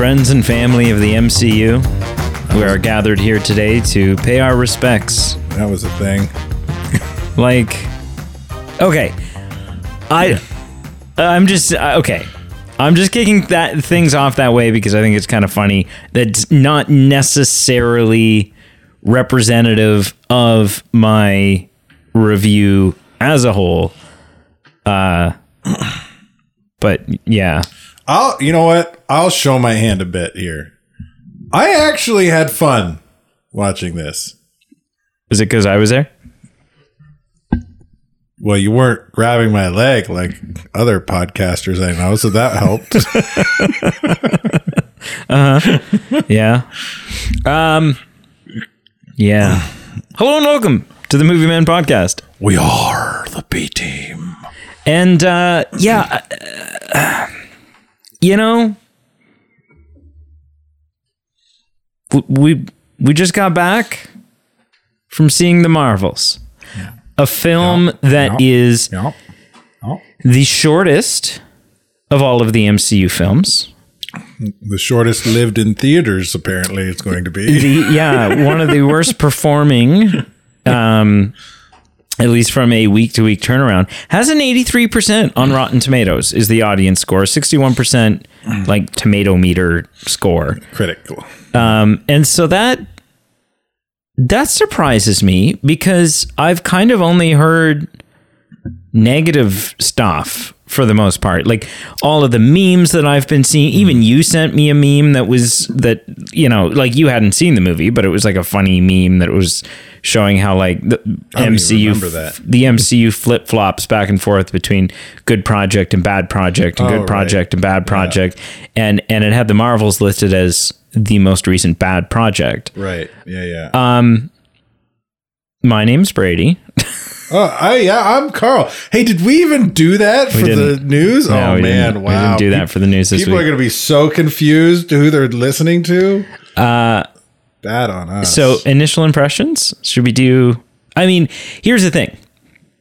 Friends and family of the MCU, we are gathered here today to pay our respects. That was a thing. Like, okay, I, I'm just uh, okay. I'm just kicking that things off that way because I think it's kind of funny. That's not necessarily representative of my review as a whole. Uh, but yeah, I'll you know what? I'll show my hand a bit here. I actually had fun watching this. is it because I was there? Well, you weren't grabbing my leg like other podcasters I know, so that helped. Uh-huh. Yeah. Um. Yeah. Hello and welcome to the Movie Men podcast. we are the B team. And uh, yeah, uh, you know, we we just got back from seeing the Marvels, a film that is Yeah. Oh. the shortest of all of the MCU films. The shortest lived in theaters, apparently, it's going to be. the yeah one of the worst performing um at least from a week to week turnaround has an 83% on rotten tomatoes is the audience score 61% like tomato meter score Critical. um and so that that surprises me because i've kind of only heard negative stuff for the most part like all of the memes that i've been seeing even you sent me a meme that was that you know like you hadn't seen the movie but it was like a funny meme that was showing how like the mcu the mcu flip-flops back and forth between good project and bad project and Oh, good right. project and bad project and and it had the marvels listed as the most recent bad project Right. Yeah, yeah. Um. my name's brady oh, I yeah, I'm Carl. Hey, did we even do that for the didn't. news? No, oh man, didn't- we didn't do that for the news this People week. are going to be so confused who they're listening to. Uh bad on us. So, initial impressions? Should we do? I mean, here's the thing: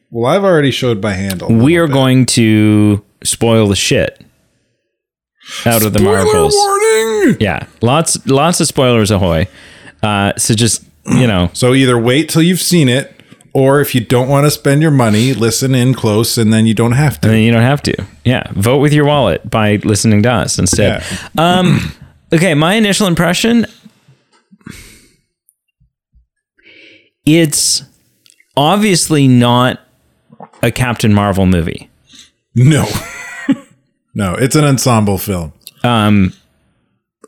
well, I've already showed my handle. we are going to spoil the shit out of the Spoiler Marvels. warning. Yeah, lots, lots of spoilers, ahoy! Uh, so just you know, So either wait till you've seen it, or if you don't want to spend your money, listen in close, and then you don't have to. then you don't have to. Yeah, vote with your wallet by listening to us instead. Um, okay, my initial impression. It's obviously not a Captain Marvel movie. No, no, it's an ensemble film. um,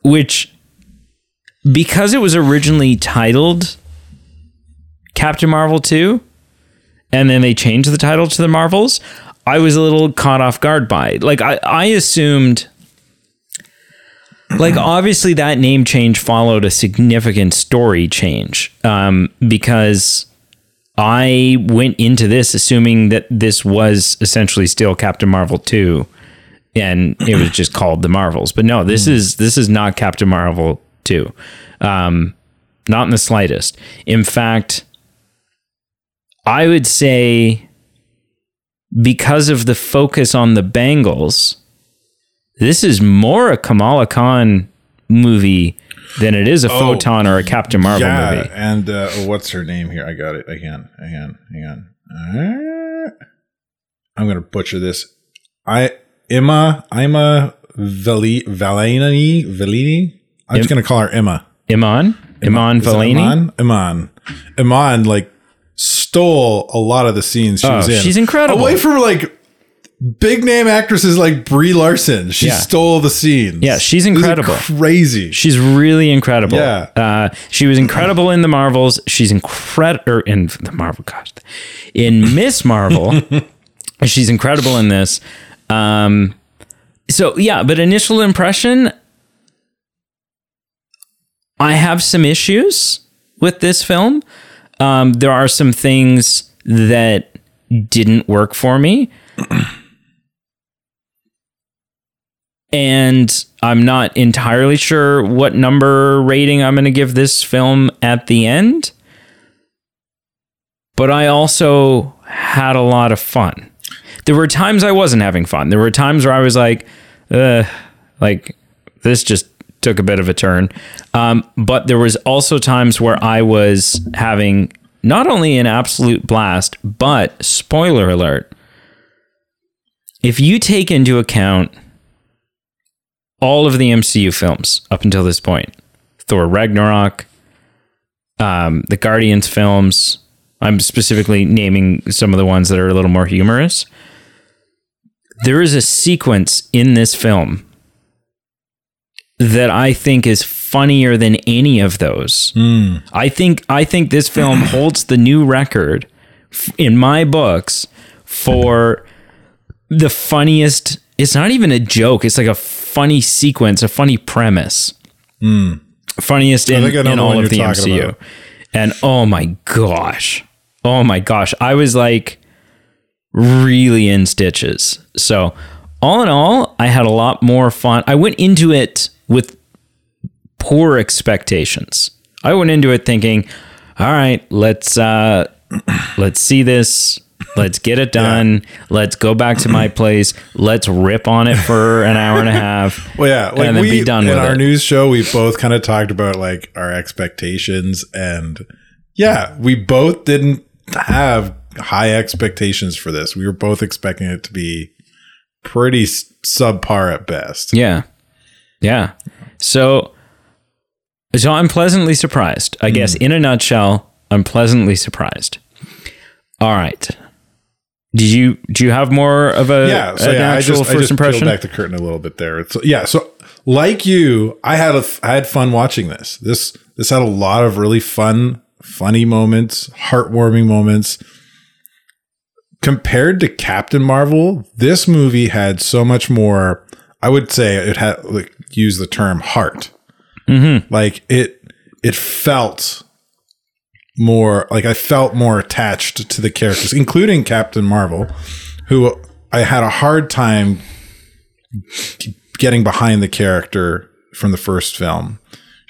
which because it was originally titled Captain Marvel 2 and then they changed the title to the Marvels, I was a little caught off guard by. it. Like I, I assumed like obviously that name change followed a significant story change um, because I went into this assuming that this was essentially still Captain Marvel 2 and it was just called the Marvels. But no, this is this is not Captain Marvel 2. Um not in the slightest. In fact, I would say because of the focus on the bangles, this is more a Kamala Khan movie than it is a Photon or a Captain Marvel yeah, movie. and uh, oh, what's her name here? I got it again. Hang on. Uh, I'm gonna butcher this. I Emma Ima Vali Valini Valini. I'm just gonna call her Emma. Iman? Iman it Valini? Iman? Iman. Iman like stole a lot of the scenes she Oh, was in. she's incredible. Away from like big name actresses like Brie Larson. She Yeah. stole the scenes. Yeah, she's incredible. crazy. She's really incredible. Yeah. Uh, she was incredible in the Marvels. She's incredible in the Marvel. Gosh, in Miss Marvel, she's incredible in this. Um, so yeah, but initial impression, I have some issues with this film. Um, there are some things that didn't work for me. and I'm not entirely sure what number rating I'm going to give this film at the end. But I also had a lot of fun. There were times I wasn't having fun. There were times where I was like, like This just took a bit of a turn. Um, but there was also times where I was having not only an absolute blast, but spoiler alert. If you take into account all of the MCU films up until this point, Thor Ragnarok, um, the Guardians films, I'm specifically naming some of the ones that are a little more humorous. There is a sequence in this film that I think is funnier than any of those. I think I think this film holds the new record f- in my books for the funniest. It's not even a joke. It's like a funny sequence, a funny premise. Funniest in, think I know in all of the MCU. about. And oh my gosh. Oh my gosh. I was like really in stitches. So, all in all, I had a lot more fun. I went into it with poor expectations. I went into it thinking, all right, let's uh let's see this. Let's get it done. Let's go back to my place. Let's rip on it for an hour and a half. Well, yeah, like and then we be done in with our it. news show, we both kind of talked about like our expectations, and yeah, we both didn't have high expectations for this. We were both expecting it to be pretty subpar at best. Yeah. Yeah. So so I'm pleasantly surprised. I guess Hmm. in a nutshell, I'm pleasantly surprised. All right. Did you do you have more of a Yeah, so an yeah, I just, I first just impression? back the curtain a little bit there. So yeah, so like you, I had a I had fun watching this. This this had a lot of really fun, funny moments, heartwarming moments. Compared to Captain Marvel, this movie had so much more. I would say it had like use the term heart. Like it, it felt more like I felt more attached to the characters, including Captain Marvel, who I had a hard time getting behind the character from the first film.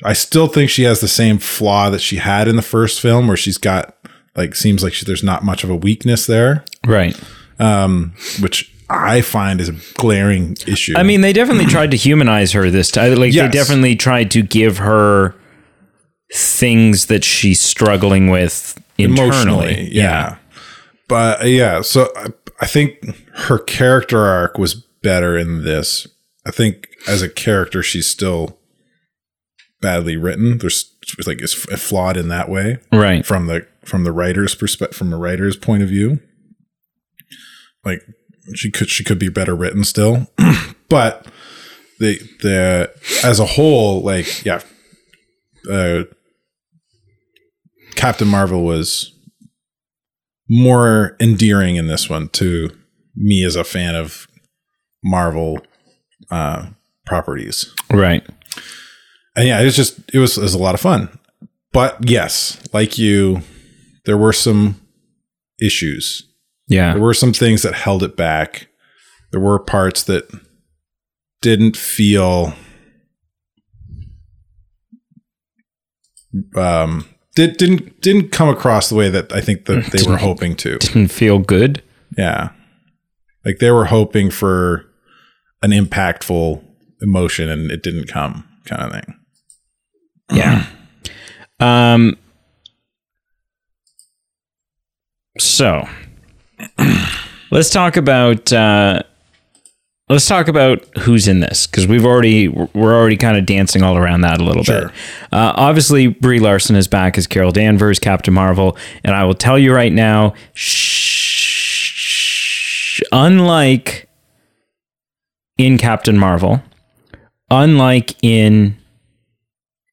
I still think she has the same flaw that she had in the first film, where she's got like seems like she, there's not much of a weakness there, right. Um, which I find is a glaring issue. I mean, they definitely tried to humanize her this time. Like Yes. they definitely tried to give her things that she's struggling with internally. yeah. But uh, yeah, so I, I think her character arc was better in this. I think as a character, she's still badly written. There's like it's flawed in that way Right. from the from the writer's perspective, from the writer's point of view. Like she could she could be better written still, but the the as a whole, like yeah, uh, Captain Marvel was more endearing in this one to me as a fan of Marvel uh, properties. Right. And yeah, it was just it was, it was a lot of fun. But yes, like you, there were some issues. Yeah. There were some things that held it back. There were parts that didn't feel um did, didn't didn't come across the way that I think that they were hoping to. Didn't feel good. Yeah. Like they were hoping for an impactful emotion and it didn't come kind of thing. Yeah. Um. So, let's talk about uh, let's talk about who's in this because we've already we're already kind of dancing all around that a little Sure. bit. Uh, obviously, Brie Larson is back as Carol Danvers, Captain Marvel, and I will tell you right now, shh, unlike in Captain Marvel, unlike in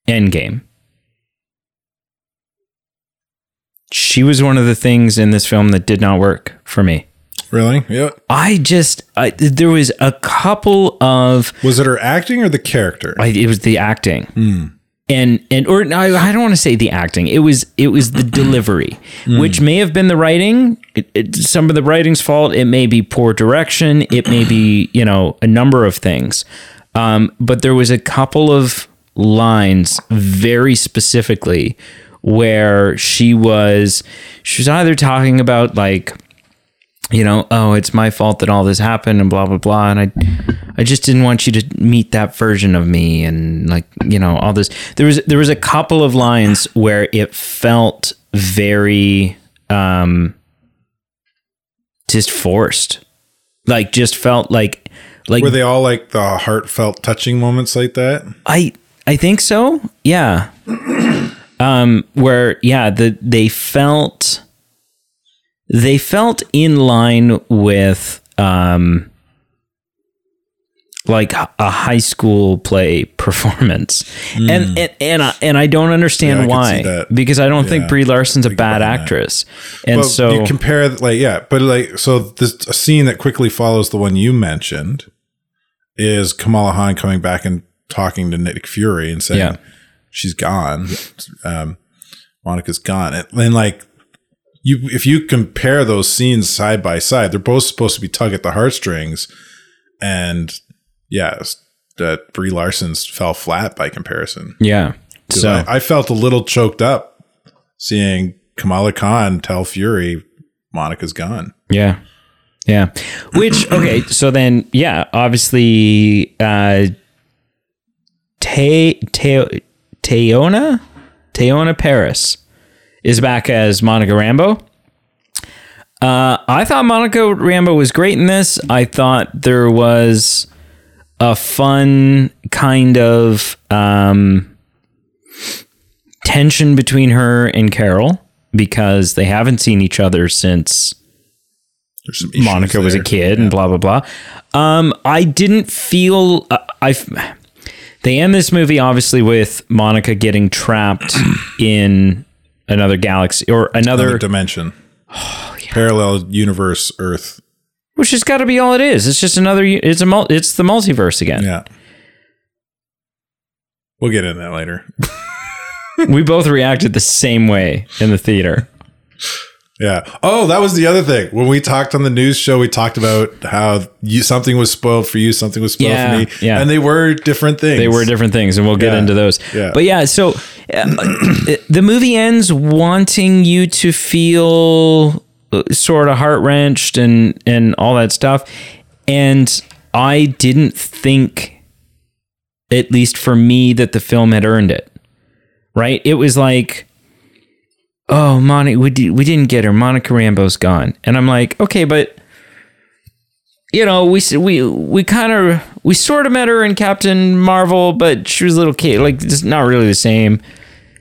Endgame. She was one of the things in this film that did not work for me. Really? Yeah. I just, I, there was a couple of, Was it her acting or the character? I, it was the acting. And, and, or no, I don't want to say the acting. It was, it was the delivery, which may have been the writing. It, it, some of the writing's fault. It may be poor direction. It may be, you know, a number of things. Um, but there was a couple of lines very specifically where she was she was either talking about like you know, oh, it's my fault that all this happened and blah blah blah, and I, I just didn't want you to meet that version of me, and like you know all this. There was there was a couple of lines where it felt very, um, just forced, like just felt like like Were they all like the heartfelt, touching moments like that? I I think so. Yeah. Um where yeah, the they felt they felt in line with um like a high school play performance. And and and I, and I don't understand. Yeah, why because I don't think Brie Larson's a bad about that. actress. And But so you compare like yeah, but like so this a scene that quickly follows the one you mentioned is Kamala Khan coming back and talking to Nick Fury and saying Yeah. She's gone. Um, Monica's gone, and, and like you, if you compare those scenes side by side, they're both supposed to be tug at the heartstrings, and yes, that Brie Larson's fell flat by comparison. Yeah, So I, I felt a little choked up seeing Kamala Khan tell Fury Monica's gone. Yeah. Yeah. Which okay, so then yeah, obviously uh Te Te Teyonah Teyonah Parris is back as Monica Rambeau. Uh I thought Monica Rambeau was great in this. I thought there was a fun kind of um tension between her and Carol because they haven't seen each other since There's some issues Monica was a there. kid and blah blah blah. Um, I didn't feel uh, I. They end this movie obviously with Monica getting trapped in another galaxy or Another another, dimension, oh, parallel universe, Earth. which has got to be all it is. It's just another. It's a mul- It's the multiverse again. Yeah, we'll get into that later. we both reacted the same way in the theater. Yeah. Oh, that was the other thing. When we talked on the news show, we talked about how you something was spoiled for you, something was spoiled Yeah, for me, yeah. and they were different things. They were different things, and we'll get Yeah, into those. yeah. But yeah, so uh, the movie ends wanting you to feel sort of heart wrenched and and all that stuff, and I didn't think, at least for me, that the film had earned it. Right? It was like. Oh, Monica, we, di- we didn't get her. Monica Rambeau's gone. And I'm like, okay, but you know, we we we kind of we sort of met her in Captain Marvel, but she was a little kid, like just not really the same.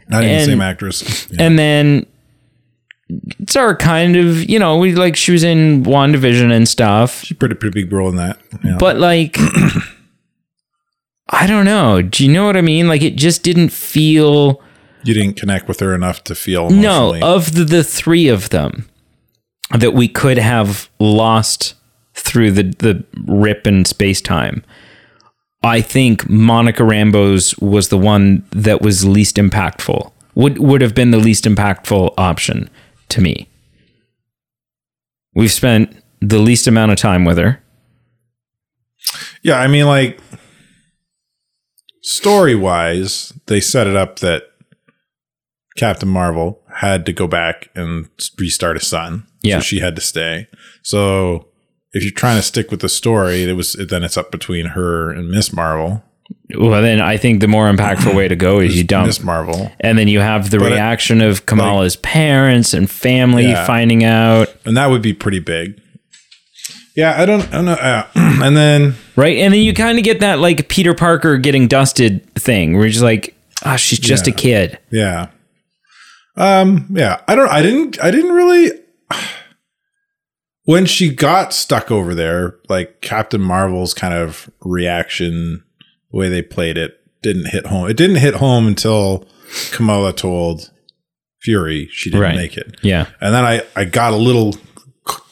not even the same actress. Yeah. And then it's our kind of, you know, we like she was in WandaVision and stuff, She's pretty pretty big role in that. Yeah. but like I don't know. Do you know what I mean? Like it just didn't feel you didn't connect with her enough to feel no of the, the three of them that we could have lost through the the rip in space time. I think Monica Rambeau's was the one that was least impactful. Would would have been the least impactful option to me. We've spent the least amount of time with her. Yeah, I mean, like story wise, they set it up that Captain Marvel had to go back and restart a sun. Yeah. so she had to stay. So if you're trying to stick with the story, it was then it's up between her and Miss Marvel. Well, then I think the more impactful way to go is you dump Miss Marvel, And then you have the But it- reaction of Kamala's parents and family Yeah. finding out, and that would be pretty big. Yeah, I don't, I don't know. Uh, and then right? And then you kind of get that like Peter Parker getting dusted thing where you're just like, ah, she's just a kid. Yeah. Um, yeah. I don't I didn't I didn't really when she got stuck over there, like Captain Marvel's kind of reaction, the way they played it, didn't hit home. It didn't hit home until Kamala told Fury she didn't Right. make it. Yeah. And then I, I got a little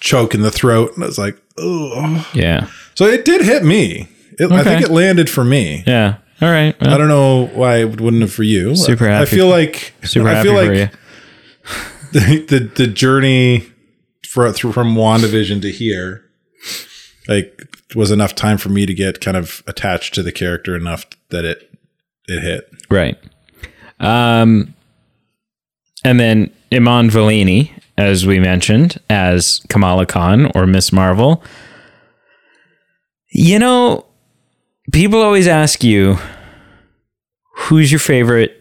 choke in the throat and I was like, oh. Yeah. So it did hit me. It, I think it landed for me. Yeah. All right. Well, I don't know why it wouldn't have for you. Super happy. I feel like super I feel for like you. the, the the journey for, through from WandaVision to here, like was enough time for me to get kind of attached to the character enough that it it hit. Right. Um, and then Iman Vellani as we mentioned, as Kamala Khan or Miss Marvel. You know, people always ask you, who's your favorite?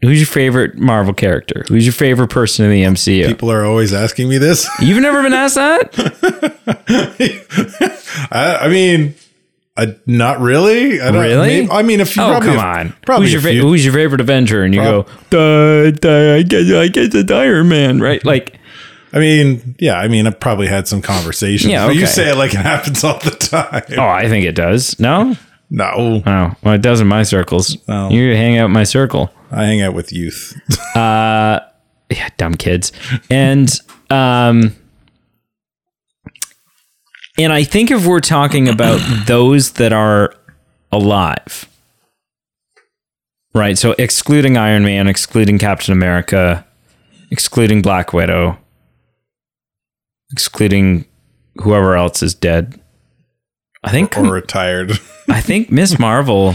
Who's your favorite Marvel character? Who's your favorite person in the MCU? People are always asking me this. You've never been asked that? I, I mean, I, not really. I don't, Really? maybe- I mean, if you Oh, probably come a- on. probably who's your fa- who's your favorite Avenger? And you go, duh, duh, I guess I guess it's Iron Man, right? Like, I mean, yeah. I mean, I've probably had some conversations. Yeah, but you say it like it happens all the time. oh, I think it does. No, No, oh, well, it does in my circles. Oh. You hang out in my circle. I hang out with youth. yeah, dumb kids. And um and I think if we're talking about those that are alive, right? So excluding Iron Man, excluding Captain America, excluding Black Widow, excluding whoever else is dead. I think or retired. I think Miss Marvel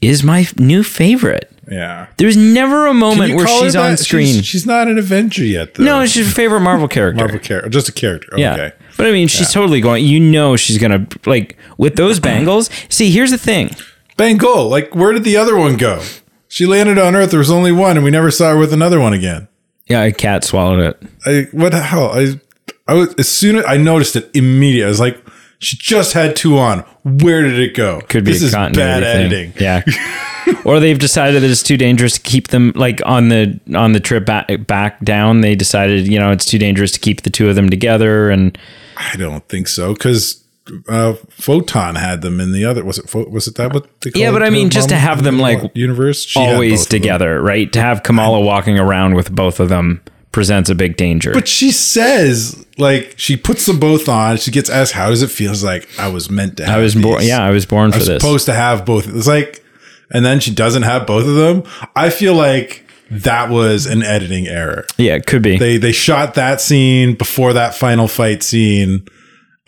is my new favorite. yeah. There's never a moment where she's on that? screen. She's, she's not an Avenger yet, though. No, she's a favorite Marvel character. Marvel character, just a character. yeah. Okay. But I mean, she's totally going, you know, she's going to, like, with those bangles. See, here's the thing. Bangle, Like, where did the other one go? She landed on Earth. There was only one, and we never saw her with another one again. Yeah, a cat swallowed it. I what the hell? I I was as soon as I noticed it immediately. I was like, she just had two on. Where did it go? Could be this a is bad thing. editing. Yeah. or they've decided that it's too dangerous to keep them, like, on the on the trip back, back down. They decided, you know, it's too dangerous to keep the two of them together. And I don't think so because uh, Photon had them in the other. Was it? Was it that? What? Yeah, but I mean, just to have them, like, universe She always them. together, right? To have Kamala walking around with both of them presents a big danger. But she says, like, she puts them both on. She gets asked, "How does it feel?" It's like I was meant to. Have I was born. Yeah, I was born I for was this. supposed to have both. It's like, and then she doesn't have both of them. I feel like that was an editing error. yeah, it could be. They they shot that scene before that final fight scene,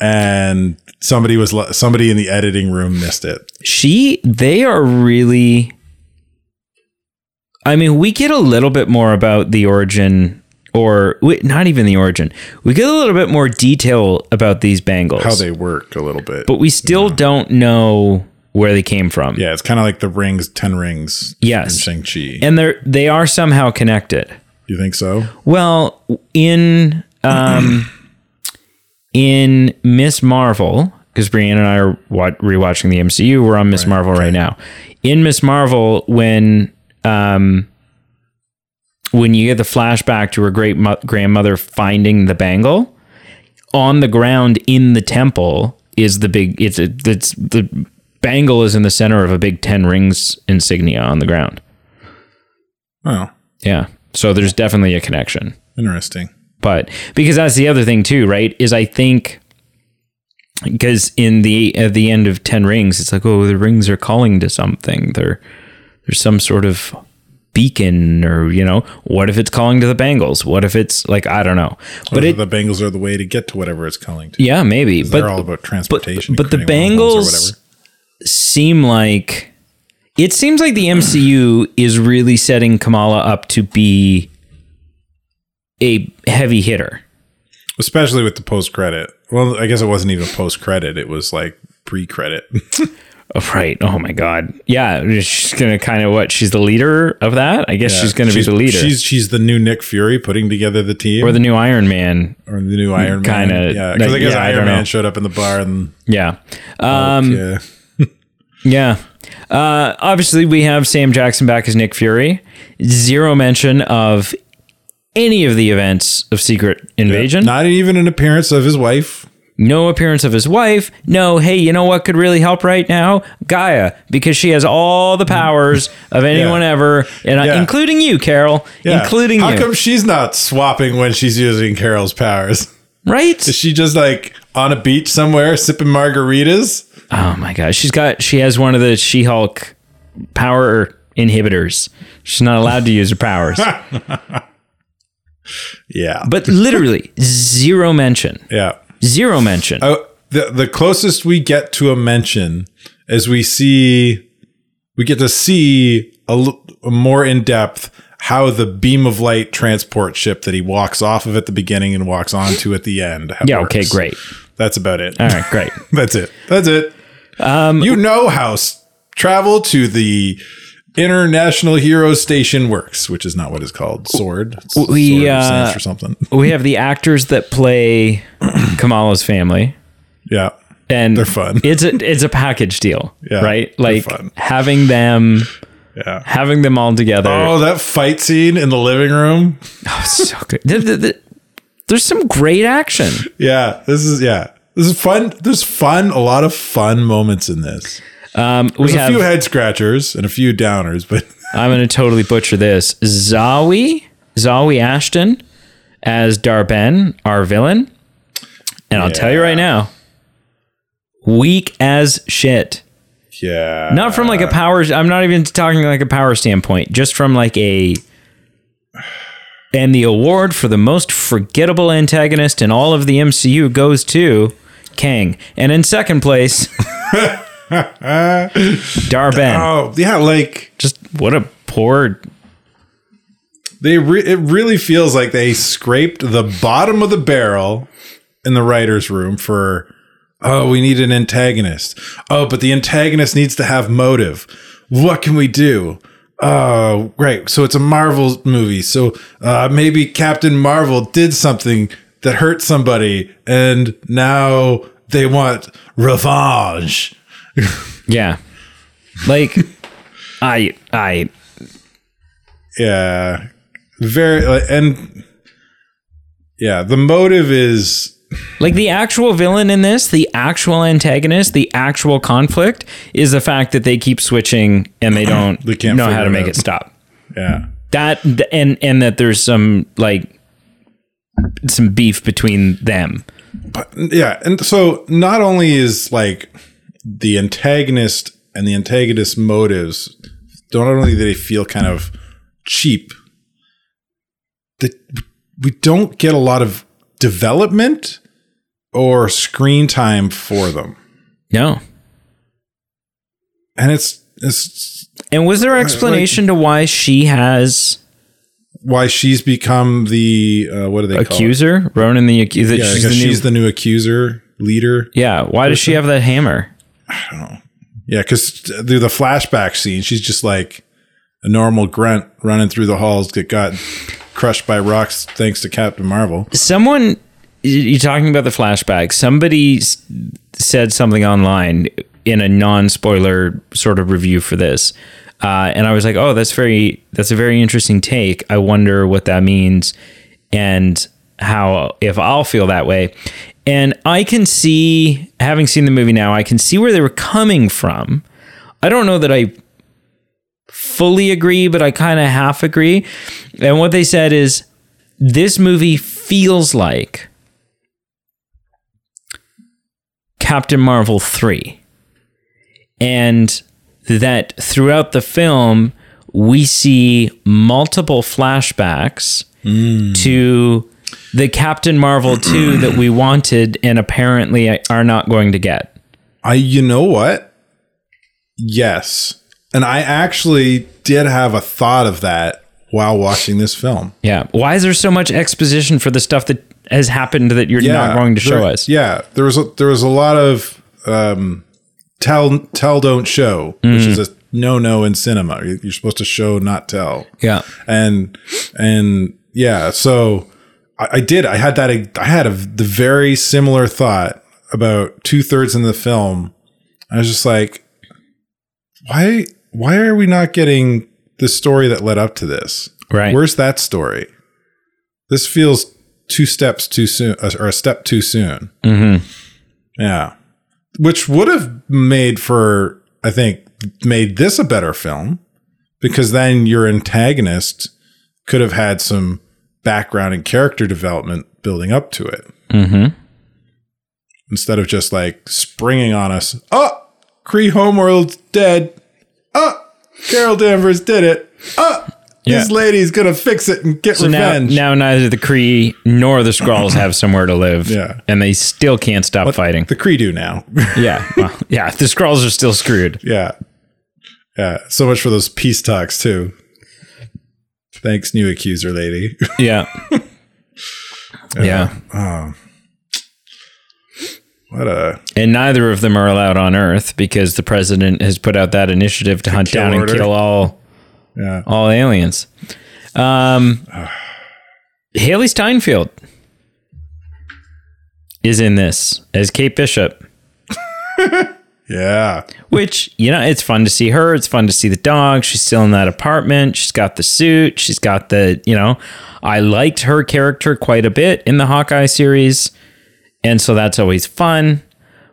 and somebody was somebody in the editing room missed it. she they are really i mean we get a little bit more about the origin or wait, not even the origin we get a little bit more detail about these bangles How they work a little bit, but we still don't know where they came from yeah, it's kind of like the rings, ten rings. Yes. in Shang Chi. and they're they are somehow connected You think so? well in um in miss marvel because brienne and i are wa- rewatching the mcu we're on miss marvel right now. In miss marvel when um when you get the flashback to her great mo- grandmother finding the bangle on the ground in the temple is the big it's it's the bangle is in the center of a big 10 rings insignia on the ground. Oh, yeah. So there's definitely a connection. Interesting. But because that's the other thing too right is i think because in the at the end of 10 rings it's like oh the rings are calling to something they're there's some sort of beacon or you know what if it's calling to the bangles what if it's like i don't know but But it the bangles are the way to get to whatever it's calling to. yeah maybe but They're all about transportation. but the creating bangles seem like it seems like the MCU is really setting Kamala up to be a heavy hitter. especially with the post credit. Well, I guess it wasn't even post credit; it was like pre credit. Oh, right. Oh my God. Yeah. She's gonna kind of what? She's the leader of that. I guess she's gonna be the leader, She's she's the new Nick Fury putting together the team, or the new Iron Man. or the new Iron Man. Kinda, yeah. Because I like, guess yeah, Iron don't Man know. showed up in the bar and Yeah. Um. yeah, Yeah. Uh, obviously, we have Sam Jackson back as Nick Fury. Zero mention of any of the events of Secret Invasion. not even an appearance of his wife. No appearance of his wife. No, hey, you know what could really help right now? G'iah, because she has all the powers of anyone ever, and uh, Yeah. including you, Carol, Yeah. including How you, come she's not swapping when she's using Carol's powers? right? Is she just like on a beach somewhere sipping margaritas? Oh my gosh, she's got she has one of the She-Hulk power inhibitors. She's not allowed to use her powers, Yeah, but literally zero mention, yeah. zero mention. Oh, the the closest we get to a mention is we see we get to see a, more in depth how the beam of light transport ship that he walks off of at the beginning and walks onto at the end. Yeah. Okay. Great. That's about it. All right. Great. That's it. That's it. Um, You know how travel to the International Hero Station works, which is not what it's called. Sword. It's- We, Sword uh, for something. we have the actors that play Kamala's family. Yeah. and They're fun. It's a it's a package deal, Yeah, right? Like having them Yeah. having them all together. Oh, that fight scene in the living room. Oh, so good. There- there- there- There's some great action. Yeah. This is yeah. This is fun. There's fun. A lot of fun moments in this. Um, we There's a few head scratchers and a few downers, but I'm going to totally butcher this. Zawe Zawe Ashton as Dar-Benn, our villain, and I'll tell you right now, weak as shit. yeah. Not from like a power. I'm not even talking like a power standpoint. Just from like a. And the award for the most forgettable antagonist in all of the MCU goes to Kang. And in second place, Dar-Benn. Oh yeah, like Just what a poor. they. Re- it really feels like they scraped the bottom of the barrel in the writers' room for. Oh, we need an antagonist. Oh, but the antagonist needs to have motive. What can we do? Oh, great. So it's a Marvel movie. So uh, maybe Captain Marvel did something that hurt somebody, and now they want revenge. Yeah. Like, I. I. Yeah, very and yeah, the motive is Like the actual villain in this, the actual antagonist, the actual conflict is the fact that they keep switching and they don't They can't know how to make out. it stop. yeah. That and and that there's some like some beef between them. But yeah, and so not only is like the antagonist and the antagonist motives don't only do they feel kind of cheap, that we don't get a lot of development or screen time for them, No. and it's it's And was there explanation to why she has why she's become the uh, what do they accuser? Ronan the accuser. Yeah, she's the new, she's the new accuser leader. yeah. Why does she have that hammer? Yeah, because through the flashback scene, she's just like a normal grunt running through the halls that got crushed by rocks thanks to Captain Marvel. someone you're talking about the flashback. Somebody said something online in a non-spoiler sort of review for this uh, and i was like oh that's very that's a very interesting take. I wonder what that means and how if i'll feel that way and i can see having seen the movie now i can see where they were coming from i don't know that i fully agree, but I kind of half agree. And what they said is this movie feels like Captain Marvel 3. And that throughout the film, we see multiple flashbacks hmm. to the Captain Marvel 2 that we wanted and apparently are not going to get. I, you know what? Yes, and I actually did have a thought of that while watching this film. Yeah. Why is there so much exposition for the stuff that has happened that you're not going to show there- us? Yeah, there was a, there was a lot of um, tell tell don't show, which is a no no in cinema. You're you're supposed to show not tell. Yeah. and and yeah so I, I did. I had that i had a the very similar thought about two-thirds in the film. I was just like why why are we not getting the story that led up to this? Right. where's that story? This feels two steps too soon uh, or a step too soon. Mm-hmm. yeah. Which would have made for i think made this a better film because then your antagonist could have had some background and character development building up to it Mm-hmm. instead of just like springing on us oh Kree Homeworld's dead oh Carol Danvers did it oh this lady's gonna fix it and get So now, revenge now neither the Kree nor the Skrulls have somewhere to live. Yeah. And they still can't stop fighting. the Kree do now yeah. Well, yeah. The Skrulls are still screwed. yeah yeah so much for those peace talks too Thanks, new accuser lady. Yeah. yeah. Oh. What a And neither of them are allowed on Earth because the president has put out that initiative to hunt down order. and kill all yeah. all aliens. Um, Hailee Steinfeld is in this as Kate Bishop, Yeah. which, you know, it's fun to see her. It's fun to see the dog. She's still in that apartment. She's got the suit. She's got the, you know, I liked her character quite a bit in the Hawkeye series. And so that's always fun.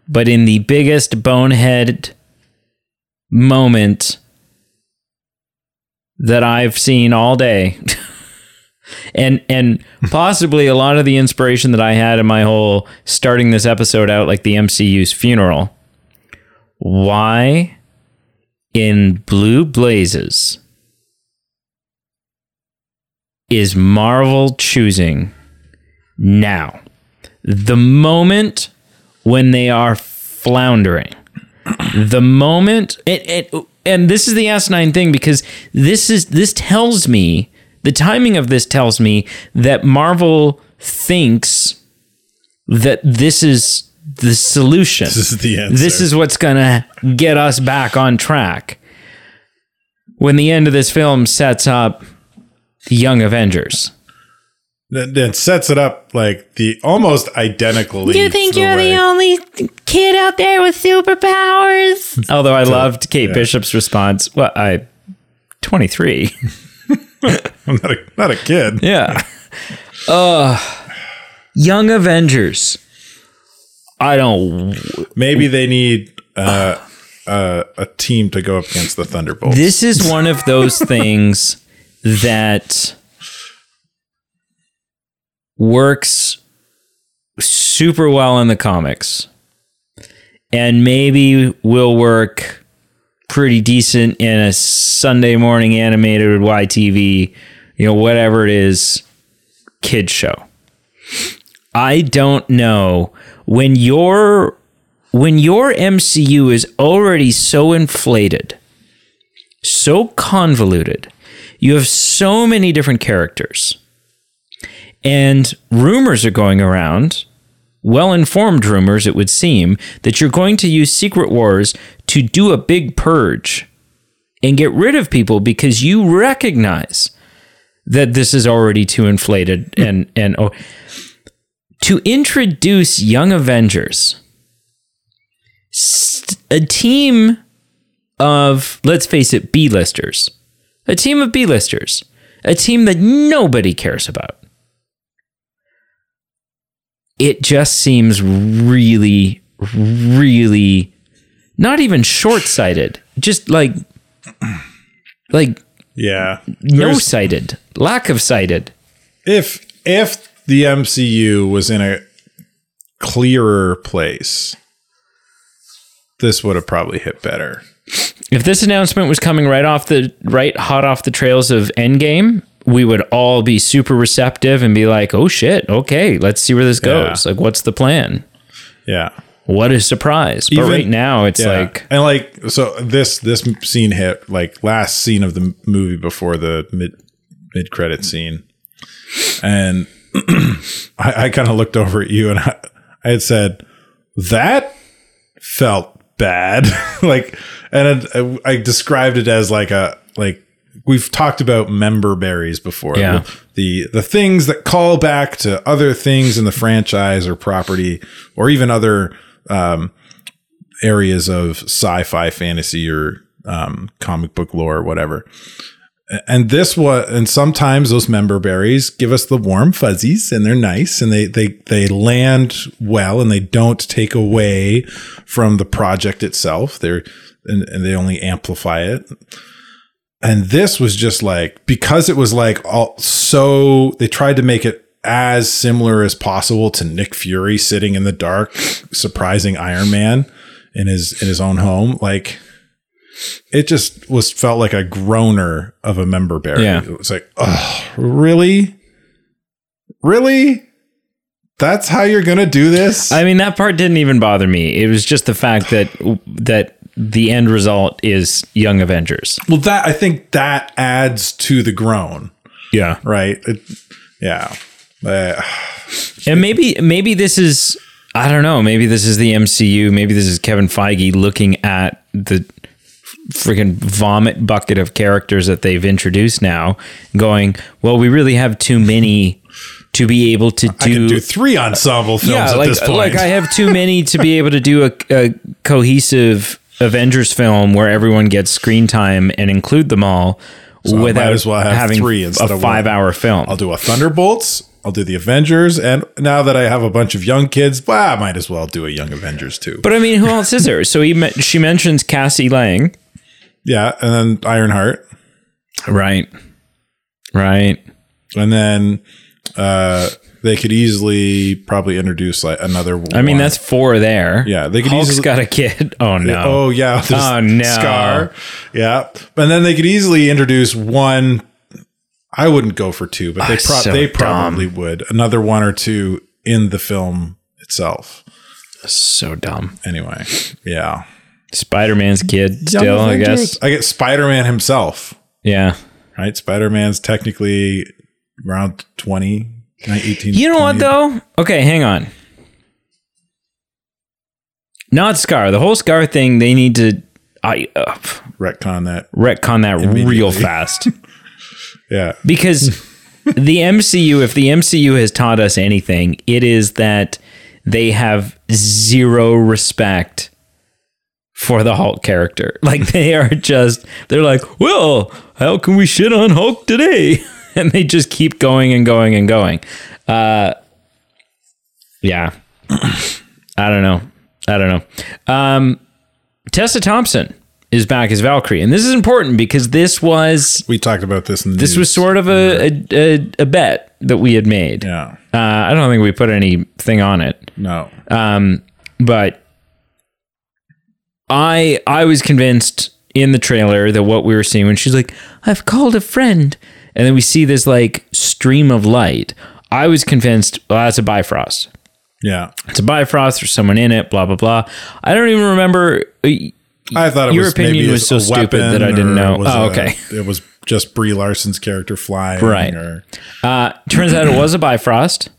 But in the biggest bonehead moment that I've seen all day, and and possibly a lot of the inspiration that I had in my whole starting this episode out like the MCU's funeral. Why in blue blazes is Marvel choosing now? The moment when they are floundering, the moment it, it, and this is the asinine thing because this is this tells me the timing of this tells me that Marvel thinks that this is the solution. This is the answer. This is what's gonna get us back on track. When the end of this film sets up the Young Avengers. That, that sets it up like the almost identically. You think you're way- the only kid out there with superpowers? Although I loved Kate yeah. Bishop's response. Well, I 23. I'm not a, not a kid. Yeah. Uh Young Avengers. I don't Maybe they need uh, uh, a team to go up against the Thunderbolts. This is one of those things that works super well in the comics and maybe will work pretty decent in a Sunday morning animated YTV, you know, whatever it is, kid show. I don't know when your when your MCU is already so inflated, so convoluted, you have so many different characters. And rumors are going around, well informed rumors, it would seem, that you're going to use Secret Wars to do a big purge and get rid of people because you recognize that this is already too inflated and and oh, to introduce young avengers. A team of let's face it b-listers. A team of b-listers. A team that nobody cares about. It just seems really really not even short-sighted. Just like like yeah. no sighted, lack of sighted. If if the MCU was in a clearer place, this would have probably hit better. If this announcement was coming right off the right hot off the trails of Endgame, we would all be super receptive and be like, "Oh shit, okay, let's see where this goes. Like what's the plan? Yeah. What a surprise." But right now it's Yeah. like and like so this this scene hit like last scene of the movie before the mid mid credit scene, and I, I kind of looked over at you and I, I had said that felt bad, like, and it, I described it as like a like we've talked about member berries before. Yeah. The the things that call back to other things in the franchise or property or even other um, areas of sci-fi, fantasy, or um, comic book lore, or whatever. And this was, and sometimes those member berries give us the warm fuzzies, and they're nice, and they they they land well, and they don't take away from the project itself. They're and, and they only amplify it. And this was just like because it was like all so they tried to make it as similar as possible to Nick Fury sitting in the dark, surprising Iron Man in his in his own home. Like it just was felt like a groaner of a member berry. Yeah. It was like, oh, really, really. That's how you're gonna do this? I mean that part didn't even bother me. It was just the fact that that the end result is Young Avengers. well, that I think that adds to the groan. Yeah. right? It, yeah. Uh, And maybe maybe this is I don't know, maybe this is the MCU, maybe this is Kevin Feige looking at the freaking vomit bucket of characters that they've introduced now, going, Well, we really have too many to be able to do, do three ensemble films yeah, at like, this point. like I have too many to be able to do a, a cohesive Avengers film where everyone gets screen time and include them all might without as well having three instead a of one. five hour film. I'll do a Thunderbolts. I'll do the Avengers, and now that I have a bunch of young kids, well, I might as well do a Young Avengers too. But I mean, who else is there? So he me- she mentions Cassie Lang, yeah, and then Ironheart, right? Right. and then uh, they could easily probably introduce like another. I mean, that's four there. Yeah, they could Hulk's easily- got a kid. Oh no. Oh yeah, Oh, no. Skaar. Yeah, and then they could easily introduce one. I wouldn't go for two, but they Ah, pro- so they probably would another one or two in the film itself. So dumb. Anyway, yeah. Spider Man's kid. Young Still, I guess. I get Spider Man himself. Yeah. Right, Spider Man's technically around 20, 18. You know what though? Okay, hang on. Not Skaar. The whole Skaar thing. They need to. I uh, Retcon that. retcon that real fast. Yeah. because the MCU, if the MCU has taught us anything, it is that they have zero respect for the Hulk character. Like they are just, they're like, well, how can we shit on Hulk today? And they just keep going and going and going. Uh, yeah, I don't know. I don't know. Um, Tessa Thompson is back as Valkyrie, and this is important because this was We talked about this in the this news. was sort of a, a, a, a bet that we had made. Yeah. Uh, I don't think we put anything on it, No. um, but I I was convinced in the trailer that what we were seeing when she's like, "I've called a friend," and then we see this like stream of light. I was convinced, well, that's a Bifrost. Yeah. It's a Bifrost. There's someone in it. Blah blah blah. I don't even remember. uh, I thought it Your was opinion was so stupid that I didn't know. Oh, a- okay. It was just Brie Larson's character flying. Right. Or, Uh, turns out it was a Bifrost.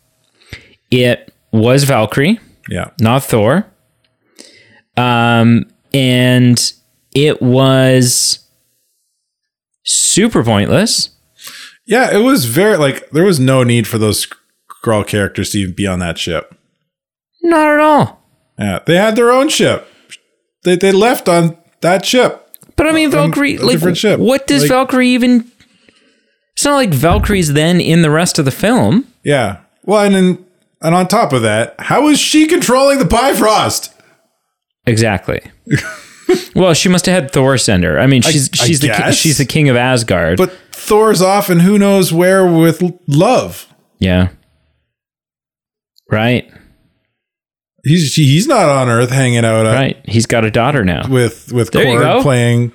It was Valkyrie. yeah. not Thor. Um, and it was super pointless. Yeah. It was very like there was no need for those Skrull characters to even be on that ship. Not at all. Yeah. They had their own ship. They they left on that ship. But I mean, Valkyrie, like, different ship. what does Like- Valkyrie even? It's not like Valkyrie's then in the rest of the film. Yeah. Well, and then, and on top of that, how is she controlling the Bifrost? Exactly. well, she must have had Thor send her. I mean, she's I she's the ki- guess. she's the king of Asgard. But Thor's off and who knows where with love. yeah, right, He's he's not on Earth hanging out uh, right. He's got a daughter now. with with There Korg playing.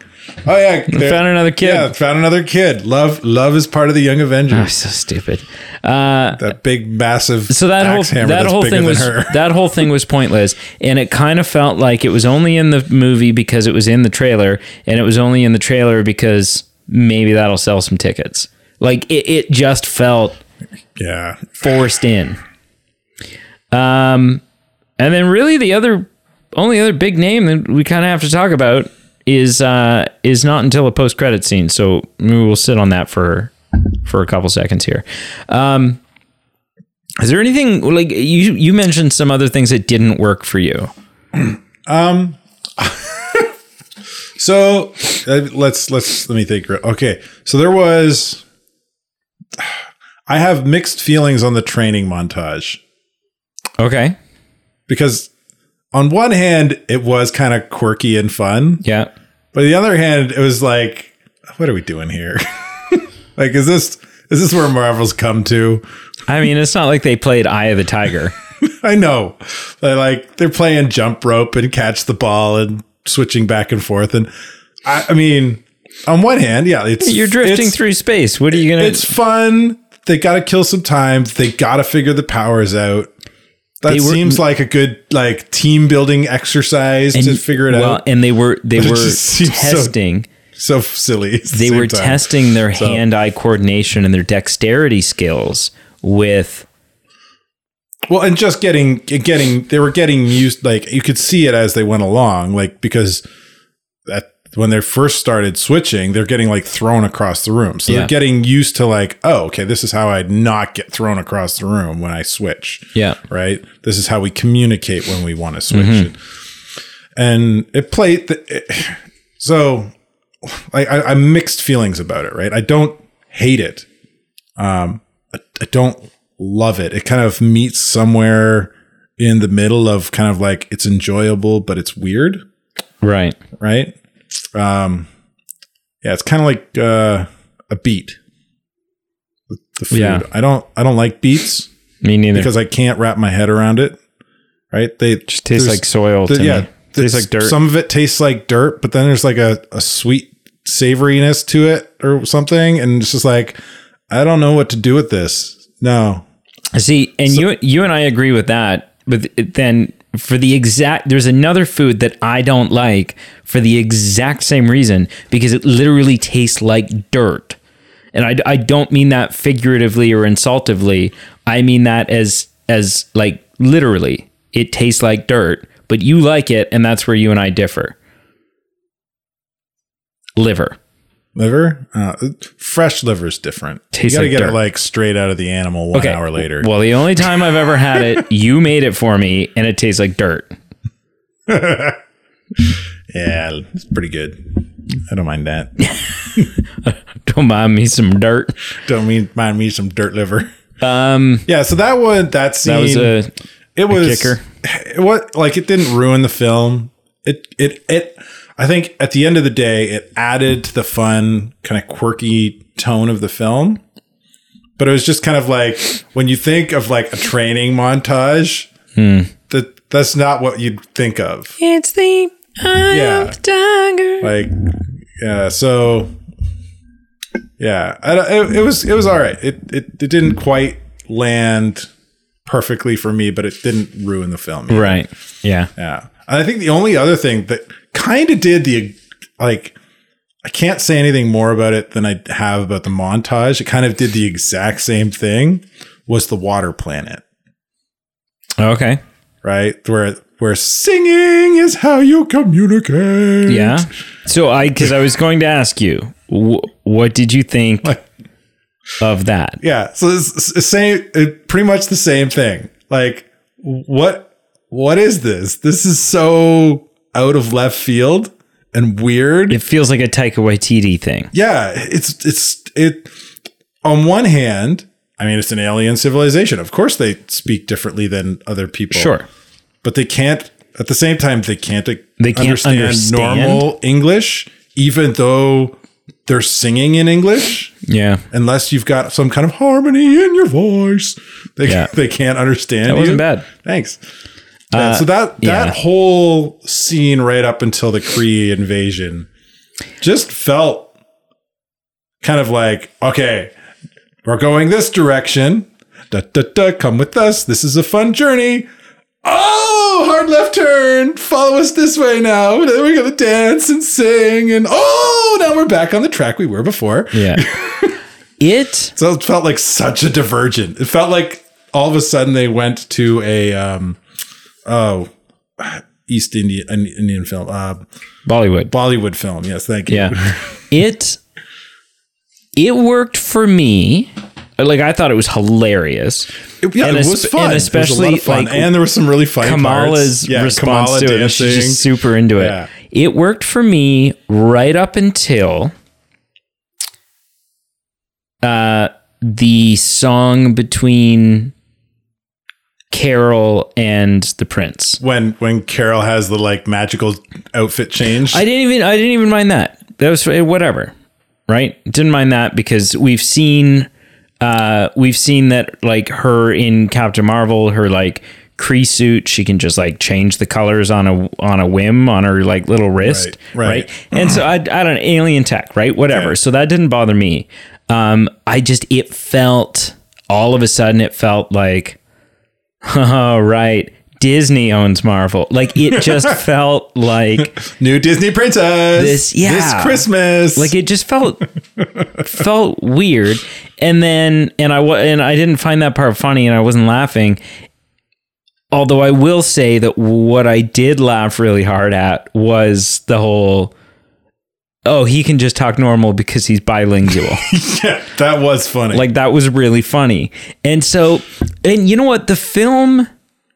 Oh yeah, Found another kid. Yeah, found another kid. Love love is part of the Young Oh, Avengers. so stupid. Uh, that big massive so that whole that whole thing was her. that whole thing was pointless, and it kind of felt like it was only in the movie because it was in the trailer, and it was only in the trailer because maybe that'll sell some tickets. Like it, it just felt yeah. forced in. Um, and then really the other only other big name that we kind of have to talk about is uh is not until a post credit scene. So we'll sit on that for for a couple seconds here. Um, is there anything like you you mentioned some other things that didn't work for you? Um. so uh, let's let's let me think. Okay, so there was. I have mixed feelings on the training montage Okay. because, on one hand, it was kind of quirky and fun, Yeah. but on the other hand, it was like, what are we doing here? like, is this is this where Marvel's come to? I mean, it's not like they played Eye of the Tiger. I know, they like they're playing jump rope and catch the ball and switching back and forth, and I, I mean, on one hand, yeah, it's You're drifting it's- through space. What are you gonna? It's fun. They got to kill some time. They got to figure the powers out. That were- seems like a good like team building exercise to figure it well, out. and they were they But were seems so- testing. so silly. the they were time. testing their So- hand-eye coordination and their dexterity skills with Well, and just getting getting they were getting used like you could see it as they went along, like because when they first started switching, they're getting like thrown across the room. So Yeah. they're getting used to like, oh, okay, this is how I'd not get thrown across the room when I switch. yeah Right. This is how we communicate when we want to switch. And it played. It, so, I, I mixed feelings about it. Right. I don't hate it. Um, I, I don't love it. It kind of meets somewhere in the middle of kind of like it's enjoyable, but it's weird. right Right. Um, yeah, it's kind of like uh, a beet. The, food. Yeah. I don't. I don't like beets me neither because I can't wrap my head around it. Right? They just there's- like soil the- to yeah, me tastes like dirt Some of it tastes like dirt, but then there's like a, a sweet savoriness to it or something, and it's just like I don't know what to do with this. No, See, and you you and I agree with that, but then for the exact there's another food that I don't like for the exact same reason because it literally tastes like dirt. And I, I don't mean that figuratively or insultively. I mean that as as like literally it tastes like dirt, but you like it and that's where you and I differ. Liver. Liver, uh, fresh is different. Tastes you gotta like get dirt. it like straight out of the animal one Okay. hour later. Well, the only time I've ever had it, you made it for me and it tastes like dirt. yeah, it's pretty good. I don't mind that. Don't mind me some dirt. don't mean mind me some dirt liver. Um, Yeah, so that one that scene that was a it was kicker. It what like it didn't ruin the film. It it it. I think at the end of the day, it added to the fun, kind of quirky tone of the film. But it was just kind of like when you think of like a training montage, Hmm. that that's not what you'd think of. It's the eye Yeah. of the tiger. Like, yeah. So, yeah, I, it, it was it was all right. It, it it didn't quite land perfectly for me, but it didn't ruin the film. either. right. Yeah. Yeah. And I think the only other thing that kind of did the like I can't say anything more about it than I have about the montage. It kind of did the exact same thing was the water planet, Okay. right? Where where singing is how you communicate. Yeah. So I, because I was going to ask you, wh- what did you think of that? Yeah. So it's, it's the same it, pretty much the same thing. Like what what is this? This is so out of left field and weird. It feels like a Taika Waititi thing. yeah, it's it's it. On one hand, I mean, it's an alien civilization. Of course, they speak differently than other people. Sure. but they can't. At the same time, they can't. They can't understand. normal English, even though they're singing in English. Yeah. Unless you've got some kind of harmony in your voice, they Yeah. they can't understand. That you. wasn't bad. Thanks. Yeah, so that yeah. that whole scene right up until the Kree invasion just felt kind of like okay, we're going this direction. Da, da, da, come with us. This is a fun journey. Oh, hard left turn. Follow us this way now. We're gonna dance and sing, and oh, now we're back on the track we were before. Yeah. it, So it felt like such a divergent. It felt like all of a sudden they went to a um oh East Indian Indian film, uh Bollywood. Bollywood film. Yes, thank you. Yeah. it, it worked for me. Like I thought it was hilarious. It, yeah, And it was fun. and It was a lot especially, of fun. like, and there was some really fun. Kamala's. Yeah, response Kamala to it. She's just super into it. Yeah. It worked for me right up until uh, the song between Carol and the prince. when when Carol has the like magical outfit change. I didn't even I didn't even mind that. That was eh, whatever, right? Didn't mind that because we've seen uh we've seen that like her in Captain Marvel, her like Kree suit, she can just like change the colors on a on a whim on her like little wrist, Right, right? right. And so I I don't alien tech, right? Whatever. So that didn't bother me. Um I just it felt all of a sudden it felt like oh, right. Disney owns Marvel. Like it just felt like New Disney princess. This- yeah. This Christmas. like it just felt felt weird. And then and I and I didn't find that part funny and I wasn't laughing. Although I will say that what I did laugh really hard at was the whole oh, he can just talk normal because he's bilingual. yeah, that was funny. Like that was really funny. And so, and you know what? The film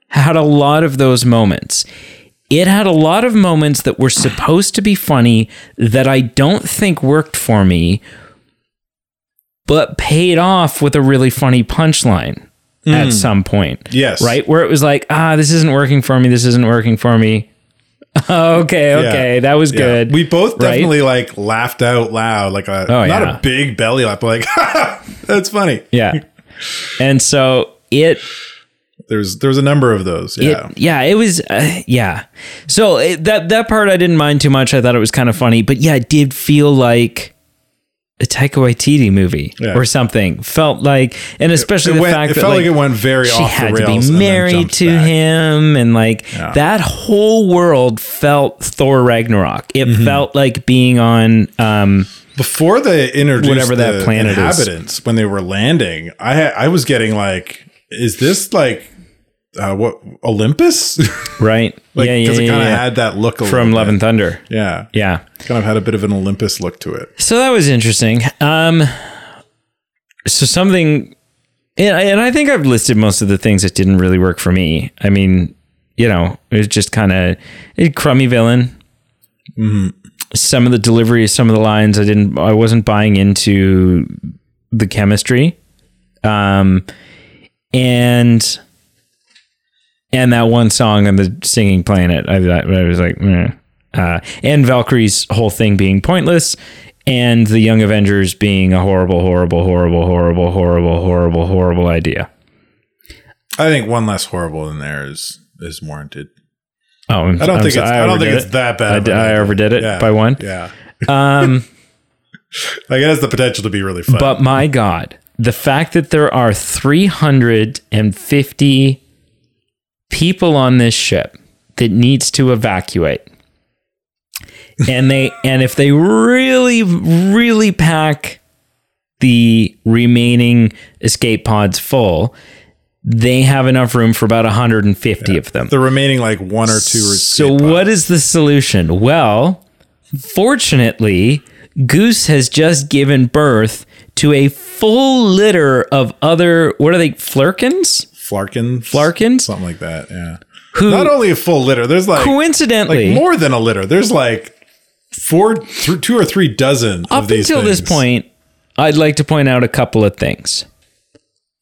had a lot of those moments. It had a lot of moments that were supposed to be funny that I don't think worked for me, but paid off with a really funny punchline at some point. Yes. Right? Where it was like, ah, this isn't working for me. This isn't working for me. Okay, okay. Yeah. That was Yeah. good. We both Right? definitely like laughed out loud, like a Oh, not yeah. a big belly laugh, but like that's funny. yeah. And so it There's there's a number of those. Yeah. It, yeah, it was. Uh, yeah. So it, that that part I didn't mind too much. I thought it was kind of funny, but yeah, it did feel like a Taika Waititi movie Yeah. or something. Felt like, and especially it the went, fact it that felt like, like, it went very she off had the to rails be and then married to back. him, and like Yeah. that whole world felt Thor Ragnarok. It Mm-hmm. felt like being on. um Before they introduced Whatever that planet is. inhabitants when they were landing, I I was getting like, is this like uh, what Olympus? Right? like yeah, yeah, because it kind of yeah. had that look from Love bit. and Thunder. Yeah, Yeah. kind of had a bit of an Olympus look to it. So that was interesting. Um, so something, and I, and I think I've listed most of the things that didn't really work for me. I mean, you know, it was just kind of a crummy villain. Some of the delivery, some of the lines, I didn't, I wasn't buying into the chemistry, um, and and that one song on the singing planet, I, I was like, meh. Uh, and Valkyrie's whole thing being pointless, and the Young Avengers being a horrible, horrible, horrible, horrible, horrible, horrible, horrible idea. I think one less horrible in there is is warranted. Oh, I'm, I don't I'm think so- it's I, don't think it's it. that bad. I, d- I overdid it Yeah. by one. Yeah, Um, like it has the potential to be really fun. but my God, the fact that there are 350 people on this ship that needs to evacuate. and they and if they really really pack the remaining escape pods full, they have enough room for about 150 of them. the remaining like one or two. So what is the solution? Well, fortunately, Goose has just given birth to a full litter of other what are they flurkins? Flarkins, Flarkins? something like that. Yeah. Who Not only a full litter. There's like coincidentally like more than a litter. There's like four, th- two or three dozen up of these until this point, I'd like to point out a couple of things.